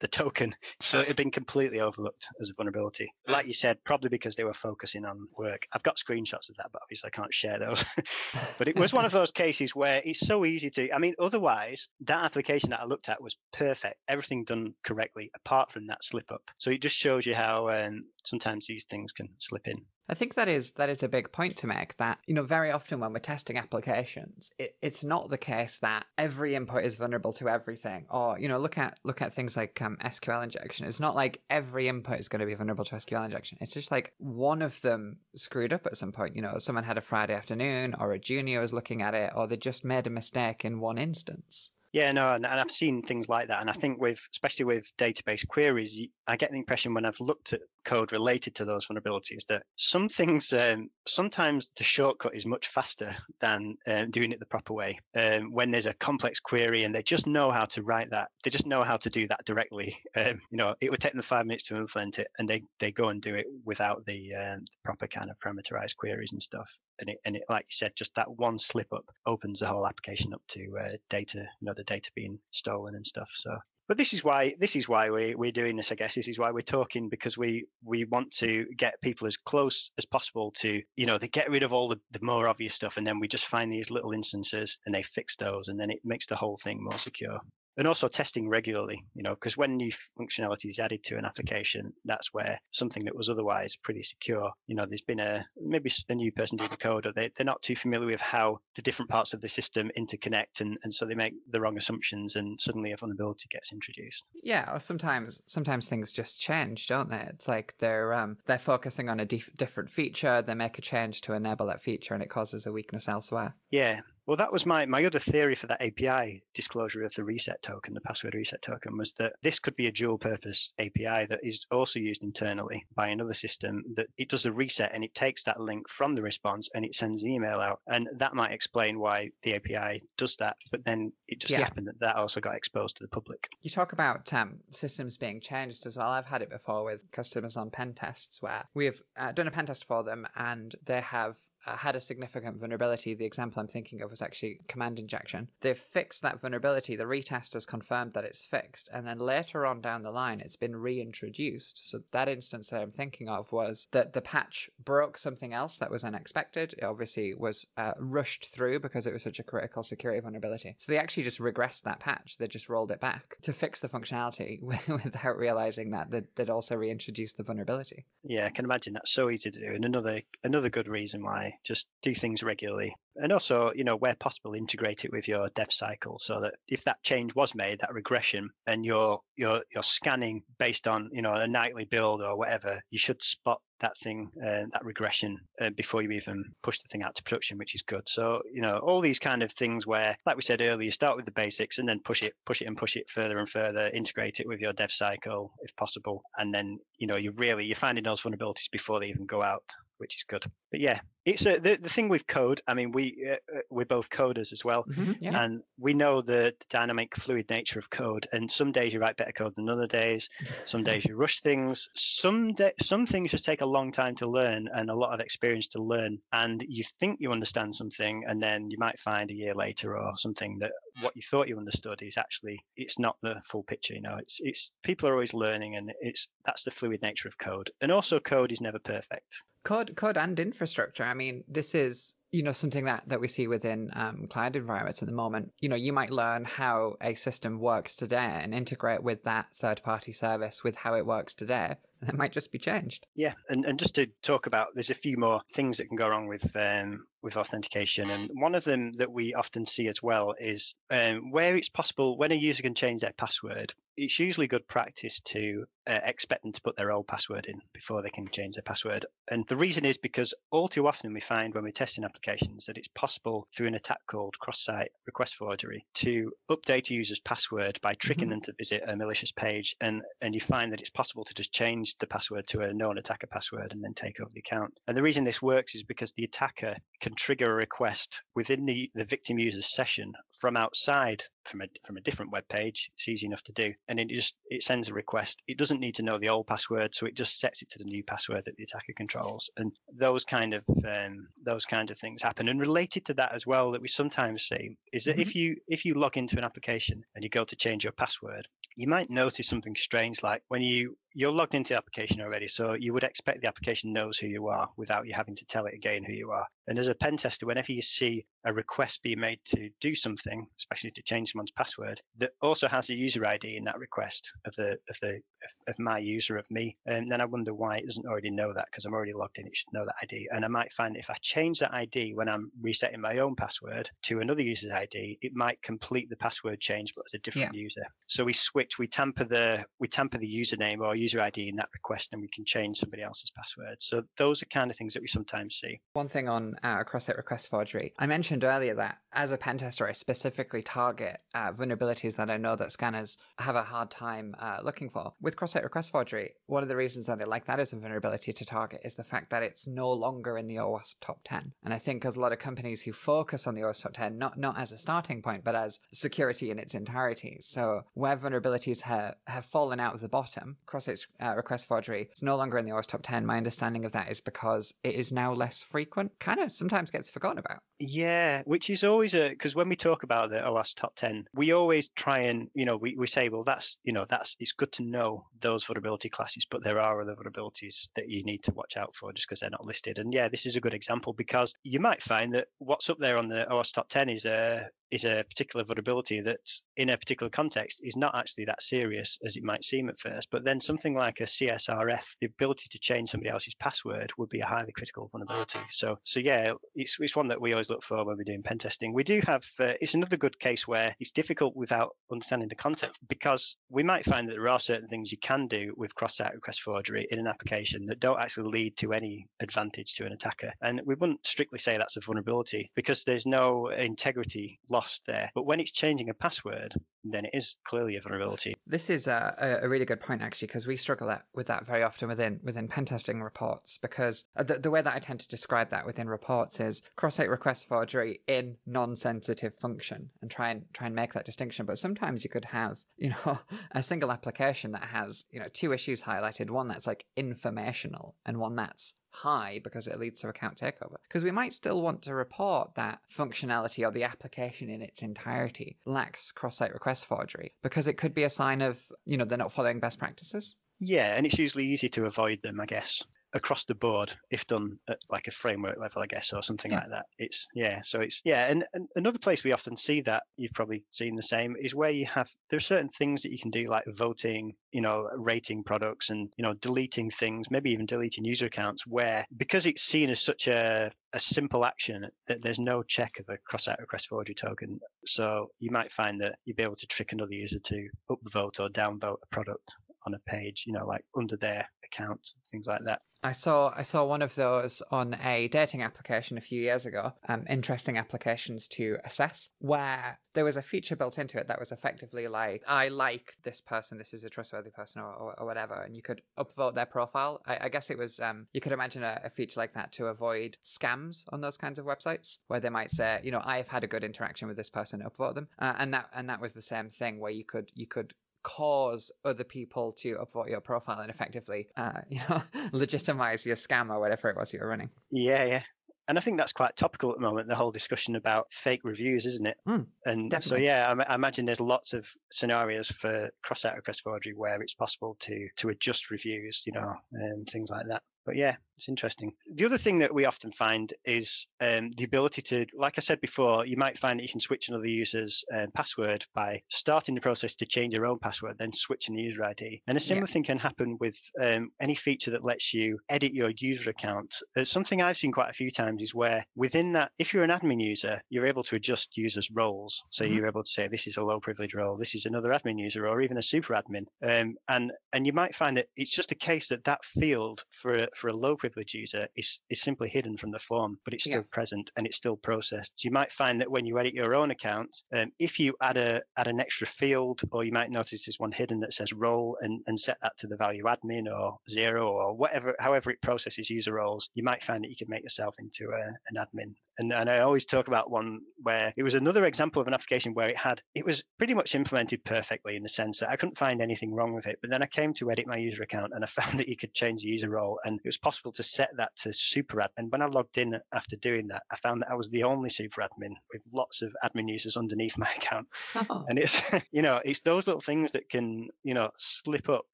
Speaker 2: the token. So it had been completely overlooked as a vulnerability. Like you said, probably because they were focusing on work. I've got screenshots of that, but obviously I can't share those. but it was one of those cases where it's so easy to, I mean, otherwise, that application that I looked at was perfect. Everything done correctly, apart from that slip up. So it just shows you how um, sometimes these things can slip in.
Speaker 1: I think that is that is a big point to make. That you know, very often when we're testing applications, it, it's not the case that every input is vulnerable to everything. Or you know, look at look at things like um, SQL injection. It's not like every input is going to be vulnerable to SQL injection. It's just like one of them screwed up at some point. You know, someone had a Friday afternoon, or a junior was looking at it, or they just made a mistake in one instance.
Speaker 2: Yeah, no, and, and I've seen things like that, and I think with especially with database queries, I get the impression when I've looked at code related to those vulnerabilities that some things, um, sometimes the shortcut is much faster than um, doing it the proper way. Um, when there's a complex query and they just know how to write that, they just know how to do that directly. Um, you know, it would take them five minutes to implement it, and they they go and do it without the, um, proper kind of parameterized queries and stuff. And it, and it, like you said, just that one slip up opens the whole application up to uh, data, you know, the data being stolen and stuff. So but this is why this is why we, we're doing this i guess. This is why we're talking because we we want to get people as close as possible to you know they get rid of all the, the more obvious stuff and then we just find these little instances and they fix those and then it makes the whole thing more secure and also testing regularly you know because when new functionality is added to an application that's where something that was otherwise pretty secure you know there's been a maybe a new person doing the code or they, they're not too familiar with how the different parts of the system interconnect and, and so they make the wrong assumptions and suddenly a vulnerability gets introduced.
Speaker 1: Yeah or sometimes sometimes things just change don't they? It's like they're um they're focusing on a dif- different feature they make a change to enable that feature and it causes a weakness elsewhere.
Speaker 2: Yeah well, that was my, my other theory for that API disclosure of the reset token, the password reset token, was that this could be a dual purpose API that is also used internally by another system that it does a reset and it takes that link from the response and it sends the email out. And that might explain why the API does that. But then it just yeah. happened that that also got exposed to the public.
Speaker 1: You talk about um, systems being changed as well. I've had it before with customers on pen tests where we've uh, done a pen test for them and they have had a significant vulnerability. The example I'm thinking of was actually command injection. They've fixed that vulnerability. The retest has confirmed that it's fixed, and then later on down the line, it's been reintroduced. So that instance that I'm thinking of was that the patch broke something else that was unexpected. It obviously was uh, rushed through because it was such a critical security vulnerability. So they actually just regressed that patch. They just rolled it back to fix the functionality without realizing that they'd also reintroduced the vulnerability.
Speaker 2: Yeah, I can imagine that's so easy to do, and another another good reason why just do things regularly. And also, you know, where possible, integrate it with your dev cycle so that if that change was made, that regression, and you're you're you're scanning based on you know a nightly build or whatever, you should spot that thing, uh, that regression, uh, before you even push the thing out to production, which is good. So you know all these kind of things where, like we said earlier, you start with the basics and then push it, push it, and push it further and further. Integrate it with your dev cycle if possible, and then you know you really you're finding those vulnerabilities before they even go out which is good. But yeah, it's a, the the thing with code. I mean, we uh, uh, we're both coders as well, mm-hmm, yeah. and we know the, the, dynamic, fluid nature of code. And some days you write better code than other days. Some days you rush things. Some day, some things just take a long time to learn and a lot of experience to learn. And you think you understand something, and then you might find a year later or something that what you thought you understood is actually it's not the full picture. You know, it's it's people are always learning, and it's that's the fluid nature of code. And also, code is never perfect
Speaker 1: code code and infrastructure i mean this is you know something that that we see within um, cloud environments at the moment you know you might learn how a system works today and integrate with that third party service with how it works today and it might just be changed
Speaker 2: yeah and, and just to talk about there's a few more things that can go wrong with um, with authentication and one of them that we often see as well is um, where it's possible when a user can change their password it's usually good practice to uh, expect them to put their old password in before they can change their password and the reason is because all too often we find when we're testing applications that it's possible through an attack called cross-site request forgery to update a user's password by tricking mm-hmm. them to visit a malicious page and and you find that it's possible to just change the password to a known attacker password and then take over the account and the reason this works is because the attacker can trigger a request within the, the victim user's session from outside from a from a different web page. It's easy enough to do, and it just it sends a request. It doesn't need to know the old password, so it just sets it to the new password that the attacker controls. And those kind of um, those kind of things happen. And related to that as well, that we sometimes see is that mm-hmm. if you if you log into an application and you go to change your password, you might notice something strange, like when you you're logged into the application already, so you would expect the application knows who you are without you having to tell it again who you are. And as a pen tester, whenever you see a request being made to do something, especially to change someone's password, that also has a user ID in that request of the of the of my user of me, and then I wonder why it doesn't already know that because I'm already logged in. It should know that ID, and I might find if I change that ID when I'm resetting my own password to another user's ID, it might complete the password change, but as a different yeah. user. So we switch, we tamper the we tamper the username or user ID in that request and we can change somebody else's password. So those are kind of things that we sometimes see.
Speaker 1: One thing on uh, cross-site request forgery, I mentioned earlier that as a pen tester, I specifically target uh, vulnerabilities that I know that scanners have a hard time uh, looking for. With cross-site request forgery, one of the reasons that I like that as a vulnerability to target is the fact that it's no longer in the OWASP top 10. And I think as a lot of companies who focus on the OWASP top 10, not, not as a starting point, but as security in its entirety. So where vulnerabilities have, have fallen out of the bottom, cross-site uh, request forgery is no longer in the OWASP top 10. My understanding of that is because it is now less frequent, kind of sometimes gets forgotten about.
Speaker 2: Yeah, which is always a because when we talk about the OWASP top 10, we always try and, you know, we, we say, well, that's, you know, that's, it's good to know those vulnerability classes, but there are other vulnerabilities that you need to watch out for just because they're not listed. And yeah, this is a good example because you might find that what's up there on the OWASP top 10 is a, is a particular vulnerability that in a particular context is not actually that serious as it might seem at first. But then something like a CSRF, the ability to change somebody else's password would be a highly critical vulnerability. So, so yeah, it's, it's one that we always look for when we're doing pen testing. We do have, uh, it's another good case where it's difficult without understanding the context because we might find that there are certain things you can do with cross-site request forgery in an application that don't actually lead to any advantage to an attacker. And we wouldn't strictly say that's a vulnerability because there's no integrity lost there. But when it's changing a password, then it is clearly a vulnerability.
Speaker 1: This is a, a really good point actually, because we struggle with that very often within within pen testing reports. Because the, the way that I tend to describe that within reports is cross-site request forgery in non-sensitive function, and try and try and make that distinction. But sometimes you could have you know a single application that has you know two issues highlighted, one that's like informational and one that's high because it leads to account takeover. Because we might still want to report that functionality or the application in its entirety lacks cross-site request forgery because it could be a sign of, you know, they're not following best practices.
Speaker 2: Yeah, and it's usually easy to avoid them, I guess across the board if done at like a framework level i guess or something yeah. like that it's yeah so it's yeah and, and, another place we often see that you've probably seen the same is where you have there are certain things that you can do like voting you know rating products and you know deleting things maybe even deleting user accounts where because it's seen as such a a simple action that there's no check of a cross-site request forgery token so you might find that you'd be able to trick another user to upvote or downvote a product on a page, you know, like under their account, things like that.
Speaker 1: I saw I saw one of those on a dating application a few years ago. Um, interesting applications to assess, where there was a feature built into it that was effectively like, I like this person, this is a trustworthy person, or, or, or whatever, and you could upvote their profile. I, I guess it was um, you could imagine a, a, feature like that to avoid scams on those kinds of websites, where they might say, you know, I've had a good interaction with this person, upvote them, uh, and that and that was the same thing where you could you could cause other people to upvote your profile and effectively, uh, you know, legitimize your scam or whatever it was you were running.
Speaker 2: Yeah, yeah. And I think that's quite topical at the moment, the whole discussion about fake reviews, isn't it?
Speaker 1: Mm,
Speaker 2: and
Speaker 1: definitely.
Speaker 2: so, yeah, I, I, imagine there's lots of scenarios for cross-site request forgery where it's possible to to adjust reviews, you know, and things like that. But yeah, it's interesting. The other thing that we often find is um, the ability to, like I said before, you might find that you can switch another user's um, password by starting the process to change your own password, then switching the user ID. And a similar yeah. thing can happen with um, any feature that lets you edit your user account. Uh, something I've seen quite a few times is where within that, if you're an admin user, you're able to adjust users' roles. So mm-hmm. you're able to say this is a low privilege role, this is another admin user, or even a super admin. Um, and and you might find that it's just a case that that field for a, for a low privilege user is, is simply hidden from the form, but it's still yeah. present and it's still processed. So you might find that when you edit your own account, um, if you add a add an extra field, or you might notice there's one hidden that says role and, and set that to the value admin or zero or whatever, however it processes user roles, you might find that you can make yourself into a, an admin. And, and I always talk about one where it was another example of an application where it had, it was pretty much implemented perfectly in the sense that I couldn't find anything wrong with it. But then I came to edit my user account and I found that you could change the user role and it was possible to set that to super admin. And when I logged in after doing that, I found that I was the only super admin with lots of admin users underneath my account. Oh. And it's, you know, it's those little things that can, you know, slip up.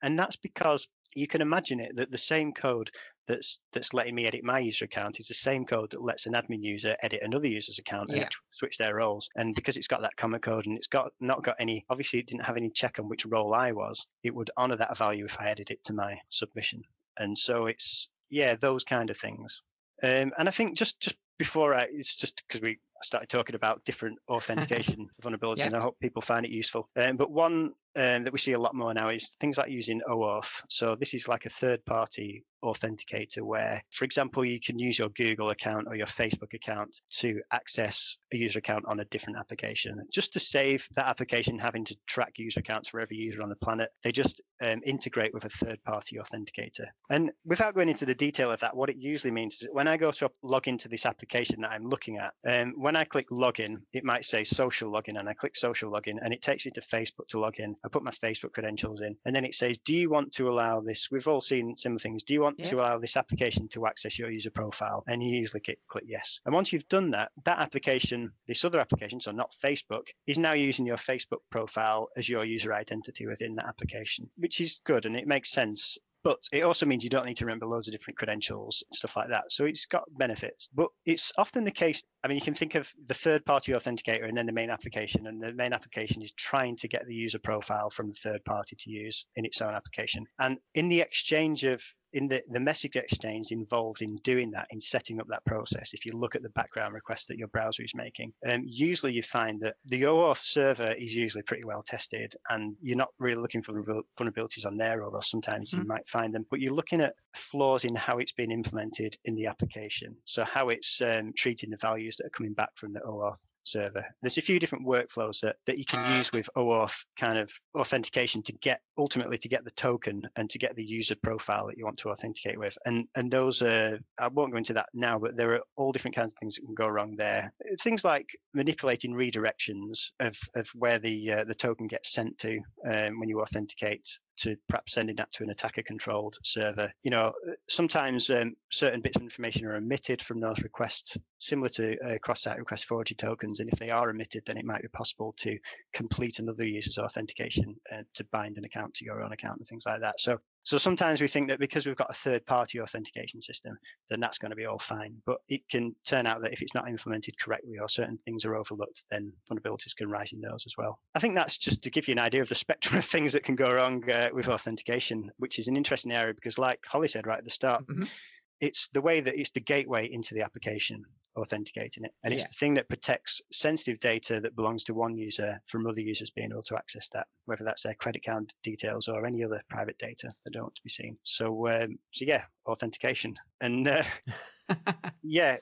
Speaker 2: And that's because you can imagine it that the same code that's that's letting me edit my user account is the same code that lets an admin user edit another user's account yeah. and switch their roles. And because it's got that common code and it's got not got any obviously it didn't have any check on which role I was, it would honor that value if I added it to my submission. And so it's yeah, those kind of things. Um, and I think just just before I, it's just because we started talking about different authentication vulnerabilities, yeah. and I hope people find it useful. Um, but one um, that we see a lot more now is things like using OAuth. So this is like a third party authenticator where, for example, you can use your Google account or your Facebook account to access a user account on a different application. Just to save that application having to track user accounts for every user on the planet, they just um, integrate with a third party authenticator. And without going into the detail of that, what it usually means is that when I go to log into this application that I'm looking at, um, when I click login, it might say social login, and I click social login, and it takes me to Facebook to log in. I put my Facebook credentials in, and then it says, Do you want to allow this? We've all seen similar things. Do you want yeah. to allow this application to access your user profile? And you usually click, click yes. And once you've done that, that application, this other application, so not Facebook, is now using your Facebook profile as your user identity within that application, which is good and it makes sense but it also means you don't need to remember loads of different credentials and stuff like that. So it's got benefits. But it's often the case, I mean, you can think of the third party authenticator and then the main application. And the main application is trying to get the user profile from the third party to use in its own application. And in the exchange of in the, the message exchange involved in doing that, in setting up that process, if you look at the background request that your browser is making, um, usually you find that the OAuth server is usually pretty well tested and you're not really looking for vulnerabilities on there, although sometimes mm-hmm. you might find them, but you're looking at flaws in how it's been implemented in the application. So how it's um, treating the values that are coming back from the OAuth server. There's a few different workflows that, that you can use with OAuth kind of authentication to get ultimately to get the token and to get the user profile that you want to authenticate with. And and those are I won't go into that now, but there are all different kinds of things that can go wrong there. Things like manipulating redirections of, of where the uh, the token gets sent to um, when you authenticate to perhaps sending that to an attacker controlled server. You know, sometimes um, certain bits of information are omitted from those requests, similar to uh, cross site request forgery tokens. And if they are omitted, then it might be possible to complete another user's authentication uh, to bind an account to your own account and things like that. So so sometimes we think that because we've got a third party authentication system, then that's going to be all fine. But it can turn out that if it's not implemented correctly or certain things are overlooked, then vulnerabilities can rise in those as well. I think that's just to give you an idea of the spectrum of things that can go wrong uh, with authentication, which is an interesting area because, like Holly said right at the start, mm-hmm it's the way that it's the gateway into the application authenticating it. And it's the thing that protects sensitive data that belongs to one user from other users being able to access that, whether that's their credit card details or any other private data that don't want to be seen. So, um, so yeah, authentication. And uh, yeah,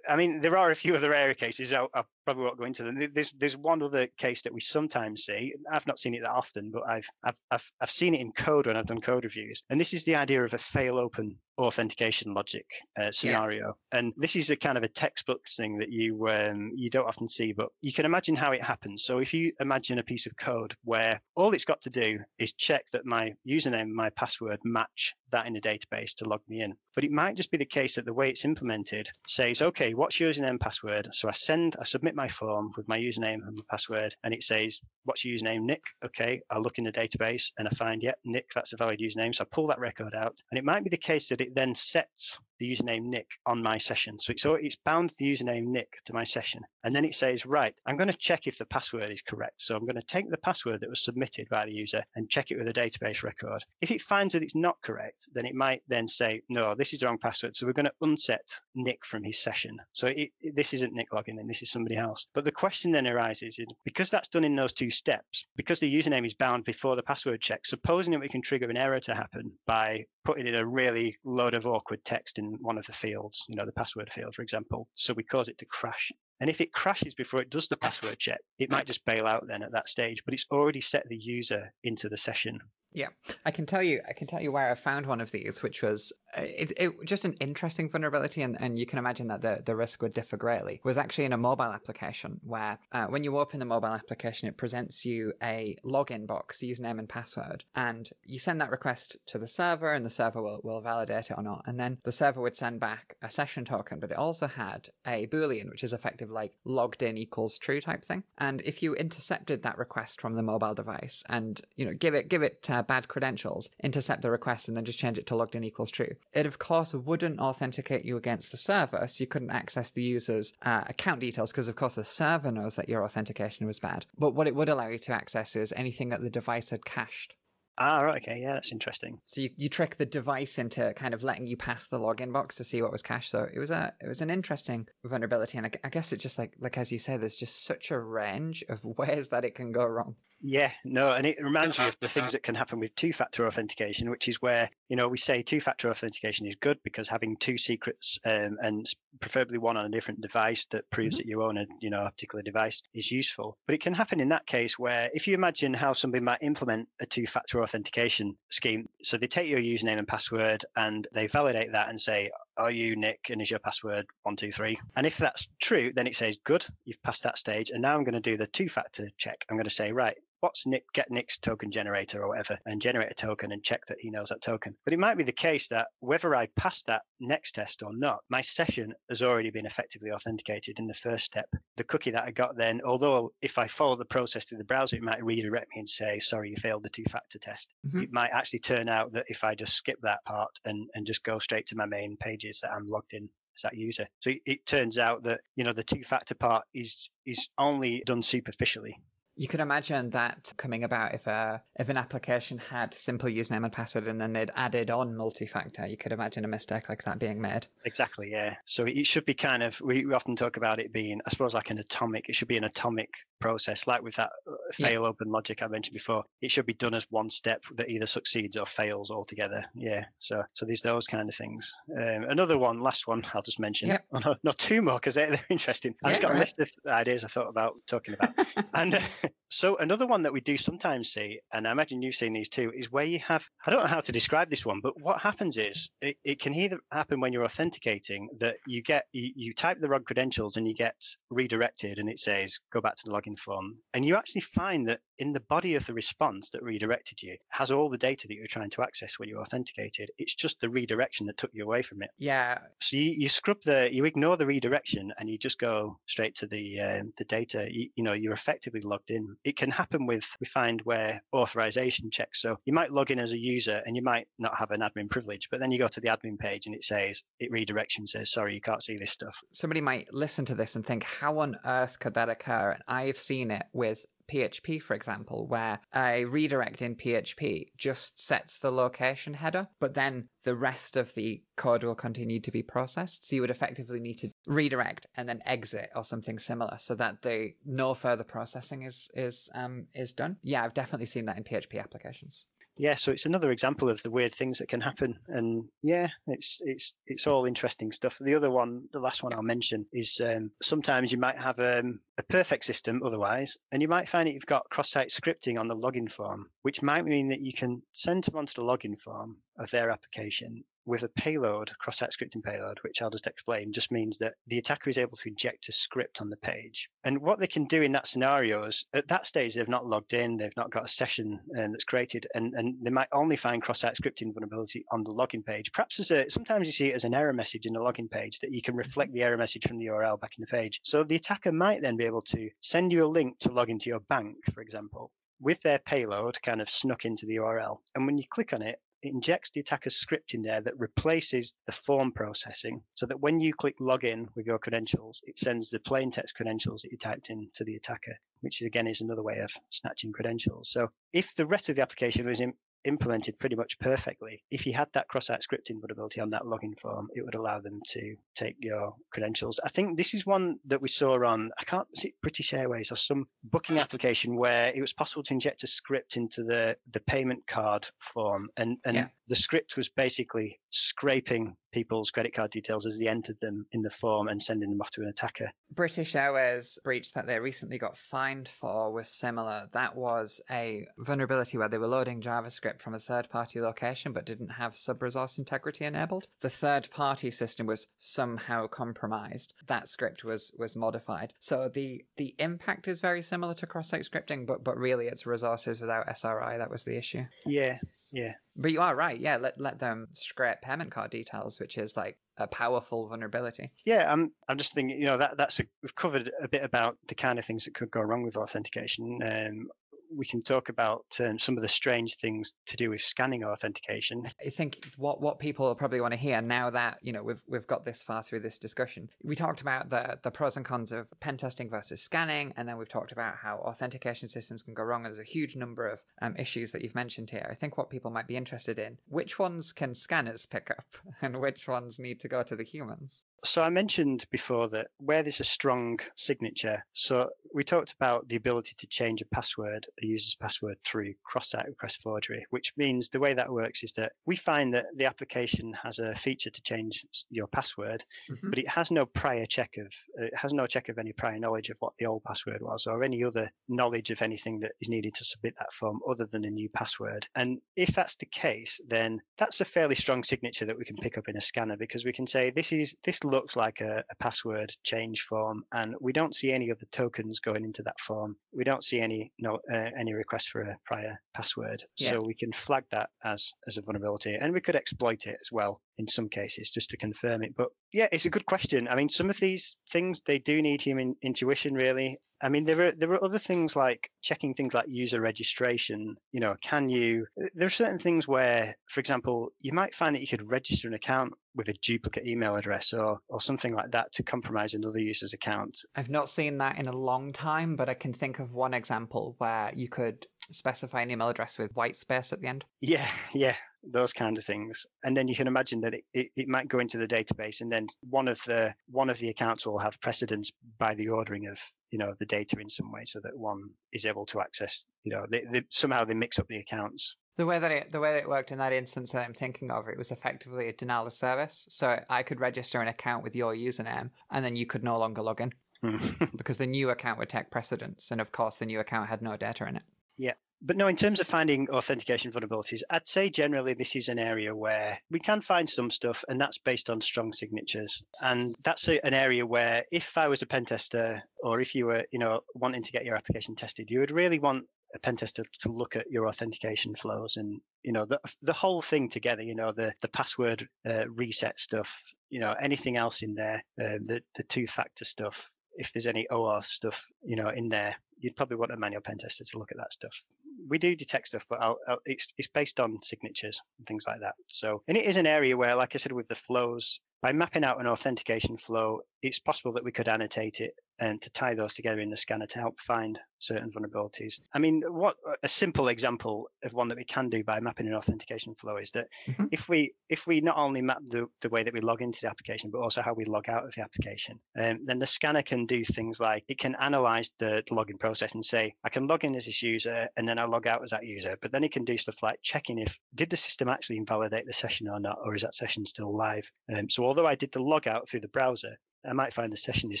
Speaker 2: I mean, there are a few other area cases. I, I, probably won't go into them. There's there's one other case that we sometimes see. I've not seen it that often, but I've I've I've, I've seen it in code when I've done code reviews. And this is the idea of a fail open authentication logic uh, scenario. Yeah. And this is a kind of a textbook thing that you um, you don't often see, but you can imagine how it happens. So if you imagine a piece of code where all it's got to do is check that my username and my password match that in a database to log me in. But it might just be the case that the way it's implemented says, okay, what's your username and password? So I send, I submit my form with my username and my password, and it says, what's your username, Nick? Okay, I look in the database and I find, yeah, Nick, that's a valid username. So I pull that record out, and it might be the case that it then sets the username Nick on my session. So it's, it's bound the username Nick to my session. And then it says, right, I'm going to check if the password is correct. So I'm going to take the password that was submitted by the user and check it with a database record. If it finds that it's not correct, then it might then say, no, this is the wrong password. So we're going to unset Nick from his session. So it, it, this isn't Nick logging in, this is somebody else. But the question then arises because that's done in those two steps, because the username is bound before the password check, supposing that we can trigger an error to happen by putting in a really load of awkward text in one of the fields, you know, the password field, for example. So we cause it to crash. And if it crashes before it does the password check, it might just bail out then at that stage, but it's already set the user into the session.
Speaker 1: Yeah, I can tell you, I can tell you where I found one of these, which was uh, it, it, just an interesting vulnerability, and, and you can imagine that the, the risk would differ greatly. Was actually in a mobile application where uh, when you open the mobile application, it presents you a login box, username and password, and you send that request to the server, and the server will, will validate it or not, and then the server would send back a session token, but it also had a boolean, which is effective like logged in equals true type thing. And if you intercepted that request from the mobile device and you know give it give it uh, bad credentials, intercept the request, and then just change it to logged in equals true. It, of course, wouldn't authenticate you against the server, so you couldn't access the user's uh, account details because, of course, the server knows that your authentication was bad. But what it would allow you to access is anything that the device had cached.
Speaker 2: Ah, right. Okay. Yeah, that's interesting.
Speaker 1: So you, you trick the device into kind of letting you pass the login box to see what was cached. So it was a it was an interesting vulnerability, and I, I guess it's just like like as you say, there's just such a range of ways that it can go wrong.
Speaker 2: Yeah, no, and it reminds me of the things that can happen with two-factor authentication, which is where you know we say two-factor authentication is good because having two secrets um, and preferably one on a different device that proves mm-hmm. that you own a you know a particular device is useful. But it can happen in that case where if you imagine how somebody might implement a two-factor authentication scheme, so they take your username and password and they validate that and say, are you Nick and is your password one two three? And if that's true, then it says good, you've passed that stage, and now I'm going to do the two-factor check. I'm going to say right, what's Nick get Nick's token generator or whatever and generate a token and check that he knows that token. But it might be the case that whether I pass that next test or not, my session has already been effectively authenticated in the first step. The cookie that I got then, although if I follow the process to the browser, it might redirect me and say, sorry, you failed the two-factor test. Mm-hmm. It might actually turn out that if I just skip that part and, and just go straight to my main pages that I'm logged in as that user. So it, it, turns out that you know the two-factor part is is only done superficially.
Speaker 1: You could imagine that coming about if a if an application had simple username and password and then they'd added on multi-factor. You could imagine a mistake like that being made.
Speaker 2: Exactly, yeah. So it should be kind of we, we often talk about it being, I suppose, like an atomic. It should be an atomic process, like with that uh, fail yeah. open logic I mentioned before. It should be done as one step that either succeeds or fails altogether. Yeah. So so there's those kind of things. Um, another one, last one, I'll just mention. Yep. Oh, no, not two more because they're, they're interesting. I've just got right. a list of ideas I thought about talking about. and uh, so another one that we do sometimes see, and I imagine you've seen these too, is where you have I don't know how to describe this one, but what happens is it, it can either happen when you're authenticating that you get you, you type the wrong credentials and you get redirected and it says go back to the login form. And you actually find that in the body of the response that redirected you has all the data that you're trying to access when you're authenticated. It's just the redirection that took you away from it.
Speaker 1: Yeah.
Speaker 2: So you, you scrub the you ignore the redirection and you just go straight to the um, the data. You, you know you're effectively logged in. It can happen with we find where authorization checks. So you might log in as a user and you might not have an admin privilege, but then you go to the admin page and it says it redirection says sorry you can't see this stuff.
Speaker 1: Somebody might listen to this and think how on earth could that occur? And I've seen it with PHP, for example, where a redirect in PHP just sets the location header, but then the rest of the code will continue to be processed. So you would effectively need to redirect and then exit or something similar so that the no further processing is is um is done. Yeah, I've definitely seen that in PHP applications
Speaker 2: yeah, so it's another example of the weird things that can happen, and yeah, it's it's it's all interesting stuff. The other one, the last one I'll mention, is um, sometimes you might have um, a perfect system otherwise, and you might find that you've got cross-site scripting on the login form, which might mean that you can send them onto the login form of their application with a payload, cross-site scripting payload, which I'll just explain, just means that the attacker is able to inject a script on the page. And what they can do in that scenario is at that stage, they've not logged in, they've not got a session um, that's created, and, and they might only find cross-site scripting vulnerability on the login page. Perhaps as a, sometimes you see it as an error message in the login page that you can reflect the error message from the URL back in the page. So the attacker might then be able to send you a link to log into your bank, for example, with their payload kind of snuck into the URL. And when you click on it, it injects the attacker's script in there that replaces the form processing so that when you click login with your credentials, it sends the plain text credentials that you typed in to the attacker, which again is another way of snatching credentials. So if the rest of the application was in, implemented pretty much perfectly. If you had that cross-site scripting vulnerability on that login form, it would allow them to take your credentials. I think this is one that we saw on, I can't see British Airways or some booking application where it was possible to inject a script into the, the payment card form. And, and yeah. the script was basically scraping people's credit card details as they entered them in the form and sending them off to an attacker.
Speaker 1: British Airways breach that they recently got fined for was similar. That was a vulnerability where they were loading JavaScript from a third party location but didn't have sub resource integrity enabled. The third party system was somehow compromised. That script was was modified. So the the impact is very similar to cross site scripting, but but really it's resources without SRI. That was the issue.
Speaker 2: Yeah. Yeah.
Speaker 1: But you are right. Yeah, let let them scrape payment card details, which is like a powerful vulnerability.
Speaker 2: Yeah, I'm I'm just thinking, you know, that that's a, we've covered a bit about the kind of things that could go wrong with authentication. Um, we can talk about um, some of the strange things to do with scanning authentication.
Speaker 1: I think what what people probably want to hear now that you know we've we've got this far through this discussion. We talked about the the pros and cons of pen testing versus scanning, and then we've talked about how authentication systems can go wrong. And there's a huge number of um, issues that you've mentioned here. I think what people might be interested in which ones can scanners pick up, and which ones need to go to the humans.
Speaker 2: So I mentioned before that where there's a strong signature, so we talked about the ability to change a password, a user's password through cross-site request forgery, which means the way that works is that we find that the application has a feature to change your password, mm-hmm. but it has no prior check of it has no check of any prior knowledge of what the old password was or any other knowledge of anything that is needed to submit that form other than a new password. And if that's the case, then that's a fairly strong signature that we can pick up in a scanner because we can say this is this looks like a, a, password change form, and we don't see any other tokens going into that form. We don't see any no uh, any request for a prior password, yeah. so we can flag that as as a vulnerability, and we could exploit it as well in some cases just to confirm it. But yeah, it's a good question. I mean, some of these things they do need human intuition, really. I mean, there are there are other things like checking things like user registration. You know, can you? There are certain things where, for example, you might find that you could register an account with a duplicate email address or or something like that to compromise another user's account.
Speaker 1: I've not seen that in a long time, but I can think of one example where you could specify an email address with white space at the end.
Speaker 2: Yeah, yeah those kind of things and then you can imagine that it, it, it, might go into the database and then one of the one of the accounts will have precedence by the ordering of you know the data in some way so that one is able to access you know they, they, somehow they mix up the accounts
Speaker 1: the way that it the way that it worked in that instance that I'm thinking of, it was effectively a denial of service. So I could register an account with your username, and then you could no longer log in hmm. because the new account would take precedence, and of course the new account had no data in it.
Speaker 2: Yeah, but no, in terms of finding authentication vulnerabilities, I'd say generally this is an area where we can find some stuff, and that's based on strong signatures. And that's a, an area where, if I was a pen tester, or if you were, you know, wanting to get your application tested, you would really want a pen tester to look at your authentication flows and you know the the whole thing together. You know, the the password uh, reset stuff. You know, anything else in there, uh, the the two factor stuff. If there's any OAuth stuff, you know, in there, you'd probably want a manual pen tester to look at that stuff we do detect stuff, but I'll, I'll, it's it's based on signatures and things like that. So, and it is an area where, like I said, with the flows, by mapping out an authentication flow, it's possible that we could annotate it and to tie those together in the scanner to help find certain vulnerabilities. I mean, what a simple example of one that we can do by mapping an authentication flow is that mm-hmm. if we if we not only map the, the way that we log into the application, but also how we log out of the application, um, then the scanner can do things like it can analyze the, the login process and say, I can log in as this user and then I log out as that user. But then it can do stuff like checking if did the system actually invalidate the session or not, or is that session still live? Um, so although I did the logout through the browser, I might find the session is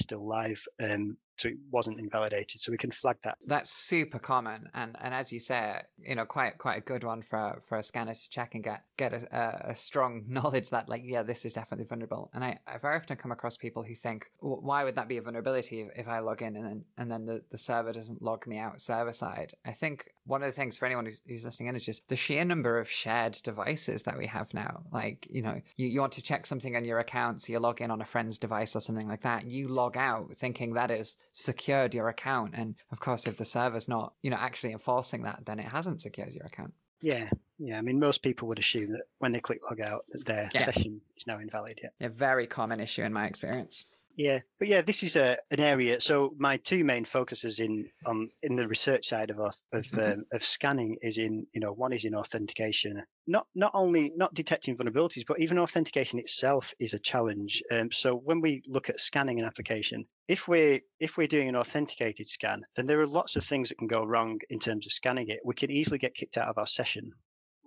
Speaker 2: still live. Um, so it wasn't invalidated. So we can flag that.
Speaker 1: That's super common, and and as you say, you know, quite quite a good one for for a scanner to check and get get a, a strong knowledge that like yeah, this is definitely vulnerable. And I I very often come across people who think, why would that be a vulnerability if, I log in and then and then the, the server doesn't log me out server side? I think one of the things for anyone who's, who's listening in is just the sheer number of shared devices that we have now. Like you know, you, you want to check something on your account, so you log in on a friend's device or something like that. You log out thinking that is secured your account. And of course, if the server's not, you know, actually enforcing that, then it hasn't secured your account.
Speaker 2: Yeah, yeah. I mean, most people would assume that when they click log out, that their yeah. session is now invalid. Yeah.
Speaker 1: A very common issue in my experience.
Speaker 2: Yeah, but yeah, this is a an area. So my two main focuses in on in the research side of of mm-hmm. um, of scanning is in you know one is in authentication. Not not only not detecting vulnerabilities, but even authentication itself is a challenge. Um, so when we look at scanning an application, if we're if we're doing an authenticated scan, then there are lots of things that can go wrong in terms of scanning it. We could easily get kicked out of our session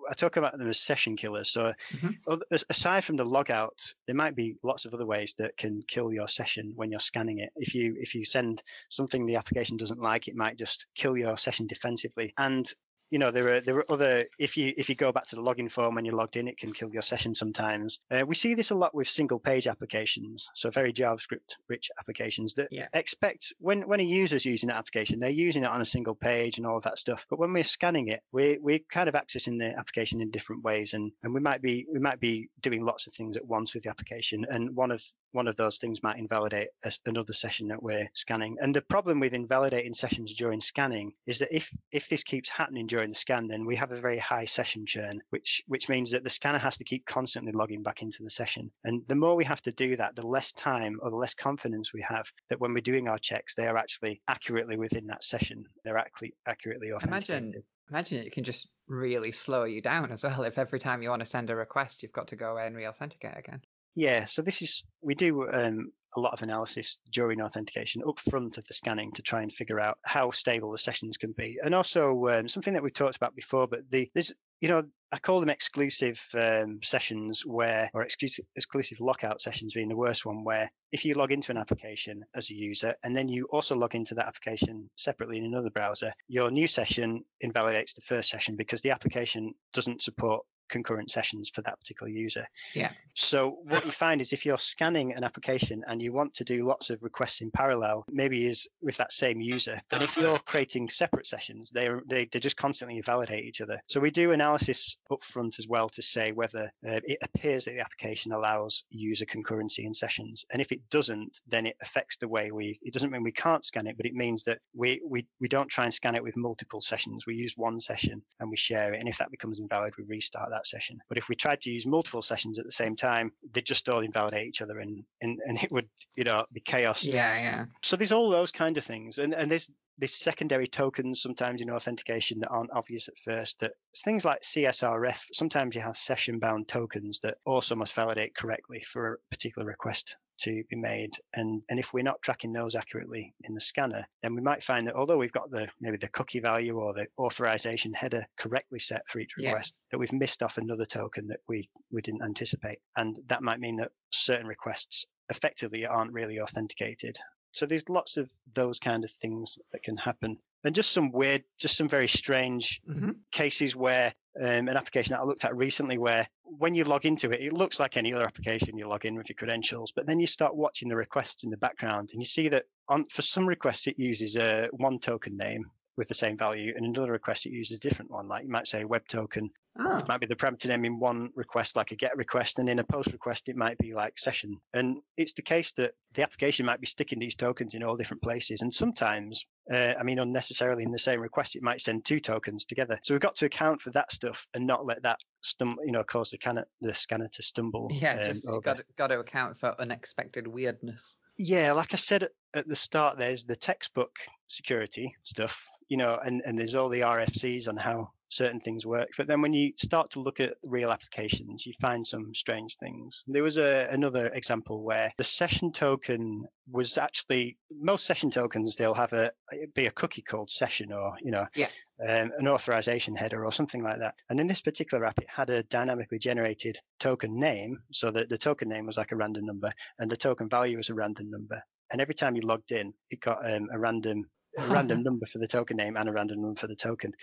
Speaker 2: I talk about them as session killers. So mm-hmm. aside from the logout, there might be lots of other ways that can kill your session when you're scanning it. If you if you send something the application doesn't like, it might just kill your session defensively. And you know there are there are other if you if you go back to the login form when you're logged in it can kill your session sometimes. Uh, we see this a lot with single page applications so very javascript rich applications that yeah. expect when when a user is using that application they're using it on a single page and all of that stuff. But when we're scanning it we're we're kind of accessing the application in different ways and and we might be we might be doing lots of things at once with the application. And one of one of those things might invalidate another session that we're scanning. And the problem with invalidating sessions during scanning is that if if this keeps happening during the scan, then we have a very high session churn, which which means that the scanner has to keep constantly logging back into the session. And the more we have to do that, the less time or the less confidence we have that when we're doing our checks, they are actually accurately within that session. They're actually accurately authenticated.
Speaker 1: Imagine imagine it can just really slow you down as well if every time you want to send a request you've got to go away and re-authenticate again
Speaker 2: yeah so this is we do um, a lot of analysis during authentication up front of the scanning to try and figure out how stable the sessions can be. And also um, something that we talked about before, but the there's you know I call them exclusive um, sessions where, or exclusive, exclusive lockout sessions being the worst one, where if you log into an application as a user and then you also log into that application separately in another browser, your new session invalidates the first session because the application doesn't support concurrent sessions for that particular user.
Speaker 1: Yeah.
Speaker 2: So what you find is if you're scanning an application and you want to do lots of requests in parallel, maybe is with that same user, then if you're creating separate sessions, they they they just constantly validate each other. So we do analysis up front as well to say whether uh, it appears that the application allows user concurrency in sessions, and if it doesn't, then it affects the way we. It doesn't mean we can't scan it, but it means that we we we don't try and scan it with multiple sessions. We use one session and we share it, and if that becomes invalid, we restart that that session. But if we tried to use multiple sessions at the same time, they'd just all invalidate each other and, and, and it would, you know, be chaos.
Speaker 1: Yeah, yeah.
Speaker 2: So there's all those kind of things. And, and there's, there's secondary tokens sometimes in authentication that aren't obvious at first. That things like CSRF, sometimes you have session bound tokens that also must validate correctly for a particular request to be made. And, and if we're not tracking those accurately in the scanner, then we might find that although we've got the maybe the cookie value or the authorization header correctly set for each request, yeah. that we've missed off another token that we, we didn't anticipate. And that might mean that certain requests effectively aren't really authenticated. So there's lots of those kind of things that can happen. And just some weird, just some very strange mm-hmm. cases where um, an application that I looked at recently where when you log into it, it looks like any other application. You log in with your credentials, but then you start watching the requests in the background and you see that on for some requests it uses a one token name with the same value, and another request it uses a different one. Like you might say web token. Oh. It might be the parameter name in one request, like a get request, and in a post request it might be like session. And it's the case that the application might be sticking these tokens in all different places, and sometimes, uh, I mean, unnecessarily in the same request, it might send two tokens together. So we've got to account for that stuff and not let that stum- you know, cause the, can- the scanner to stumble.
Speaker 1: Yeah, um, just got got to account for unexpected weirdness.
Speaker 2: Yeah, like I said at the start, there's the textbook security stuff, you know, and, and there's all the RFCs on how certain things work. But then when you start to look at real applications, you find some strange things. There was a, another example where the session token was actually most session tokens they'll have a be a cookie called session or you know
Speaker 1: yeah.
Speaker 2: um, an authorization header or something like that. And in this particular app, it had a dynamically generated token name, so that the token name was like a random number and the token value was a random number. And every time you logged in, it got um, a random a random number for the token name and a random number for the token.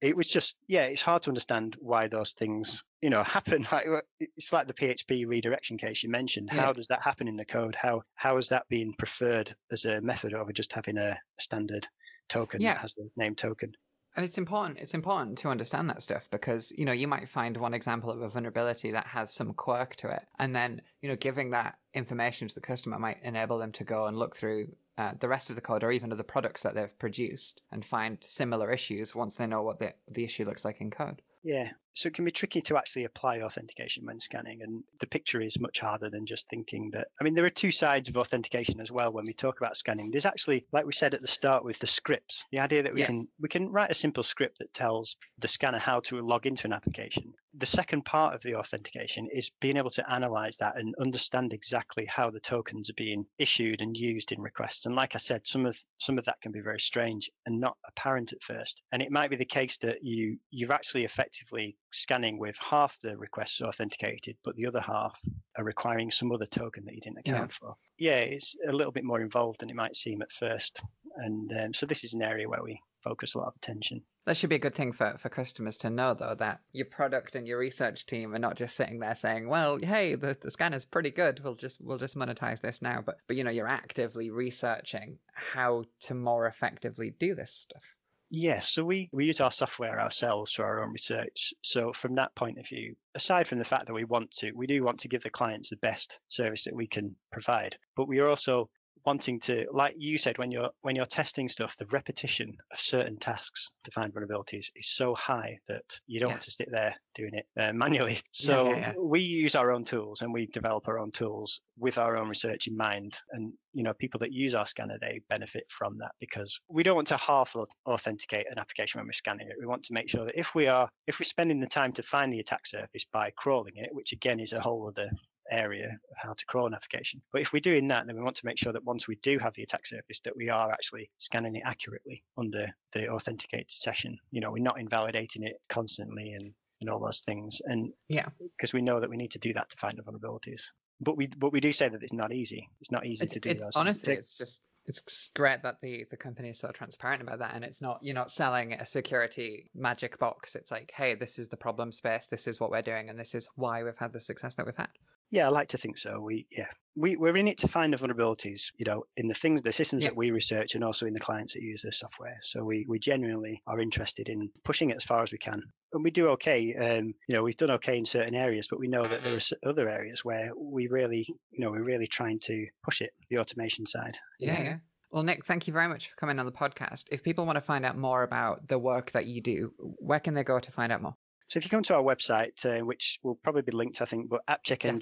Speaker 2: It was just, yeah, it's hard to understand why those things, you know, happen. Like it's like the PHP redirection case you mentioned. Yeah. How does that happen in the code? How how is that being preferred as a method over just having a standard token yeah. that has the name token?
Speaker 1: And it's important. It's important to understand that stuff because you know you might find one example of a vulnerability that has some quirk to it, and then you know giving that information to the customer might enable them to go and look through uh, the rest of the code or even other products that they've produced and find similar issues once they know what the, the issue looks like in code.
Speaker 2: Yeah, so it can be tricky to actually apply authentication when scanning, and the picture is much harder than just thinking that. I mean, there are two sides of authentication as well when we talk about scanning. There's actually, like we said at the start, with the scripts, the idea that we yeah. can we can write a simple script that tells the scanner how to log into an application. The second part of the authentication is being able to analyze that and understand exactly how the tokens are being issued and used in requests. And like I said, some of some of that can be very strange and not apparent at first. And it might be the case that you you've actually effectively effectively scanning with half the requests authenticated, but the other half are requiring some other token that you didn't account yeah. for. Yeah, it's a little bit more involved than it might seem at first. And um, so this is an area where we focus a lot of attention.
Speaker 1: That should be a good thing for, for customers to know, though, that your product and your research team are not just sitting there saying, "Well, hey, the, the scanner's pretty good. We'll just we'll just monetize this now." But but you know, you're actively researching how to more effectively do this stuff.
Speaker 2: Yes, so we, we use our software ourselves for our own research. So from that point of view, aside from the fact that we want to, we do want to give the clients the best service that we can provide, but we are also wanting to, like you said, when you're when you're testing stuff, the repetition of certain tasks to find vulnerabilities is so high that you don't
Speaker 1: Yeah.
Speaker 2: want to sit there doing it uh, manually. So
Speaker 1: yeah, yeah.
Speaker 2: we use our own tools and we develop our own tools with our own research in mind. And you know, people that use our scanner they benefit from that because we don't want to half authenticate an application when we're scanning it. We want to make sure that if we are if we're spending the time to find the attack surface by crawling it, which again is a whole other area of how to crawl an application. But if we're doing that, then we want to make sure that once we do have the attack surface, that we are actually scanning it accurately under the authenticated session. You know, we're not invalidating it constantly and, and all those things. And
Speaker 1: Yeah.
Speaker 2: because we know that we need to do that to find the vulnerabilities. But we but we do say that it's not easy. It's not easy
Speaker 1: It-
Speaker 2: to do
Speaker 1: it-
Speaker 2: those.
Speaker 1: honestly,
Speaker 2: Take-
Speaker 1: it's just it's great that the the company is so transparent about that, and it's not you're not selling a security magic box. It's like, hey, this is the problem space. This is what we're doing, and this is why we've had the success that we've had.
Speaker 2: Yeah, I like to think so. We yeah, we we're in it to find the vulnerabilities, you know, in the things, the systems
Speaker 1: Yeah.
Speaker 2: that we research, and also in the clients that use the software. So we we genuinely are interested in pushing it as far as we can, and we do okay. Um, you know, we've done okay in certain areas, but we know that there are other areas where we really, you know, we're really trying to push it, the automation side.
Speaker 1: Yeah, yeah. Well, Nick, thank you very much for coming on the podcast. If people want to find out more about the work that you do, where can they go to find out more?
Speaker 2: So if you come to our website, uh, which will probably be linked, I think, but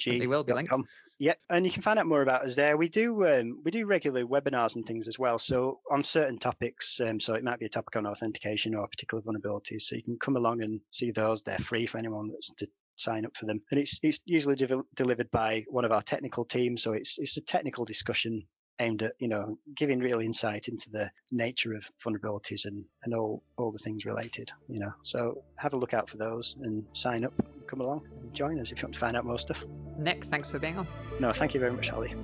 Speaker 1: Definitely will be linked.
Speaker 2: Yeah, and you can find out more about us there. We do um, we do regular webinars and things as well. So on certain topics, um, so it might be a topic on authentication or particular vulnerabilities. So you can come along and see those. They're free for anyone that's to sign up for them, and it's it's usually devel delivered by one of our technical teams. So it's it's a technical discussion aimed at you know giving real insight into the nature of vulnerabilities and and all all the things related. You know, so have a look out for those and sign up. Come along and join us if you want to find out more stuff.
Speaker 1: Nick, thanks for being on.
Speaker 2: No, thank you very much, Holly.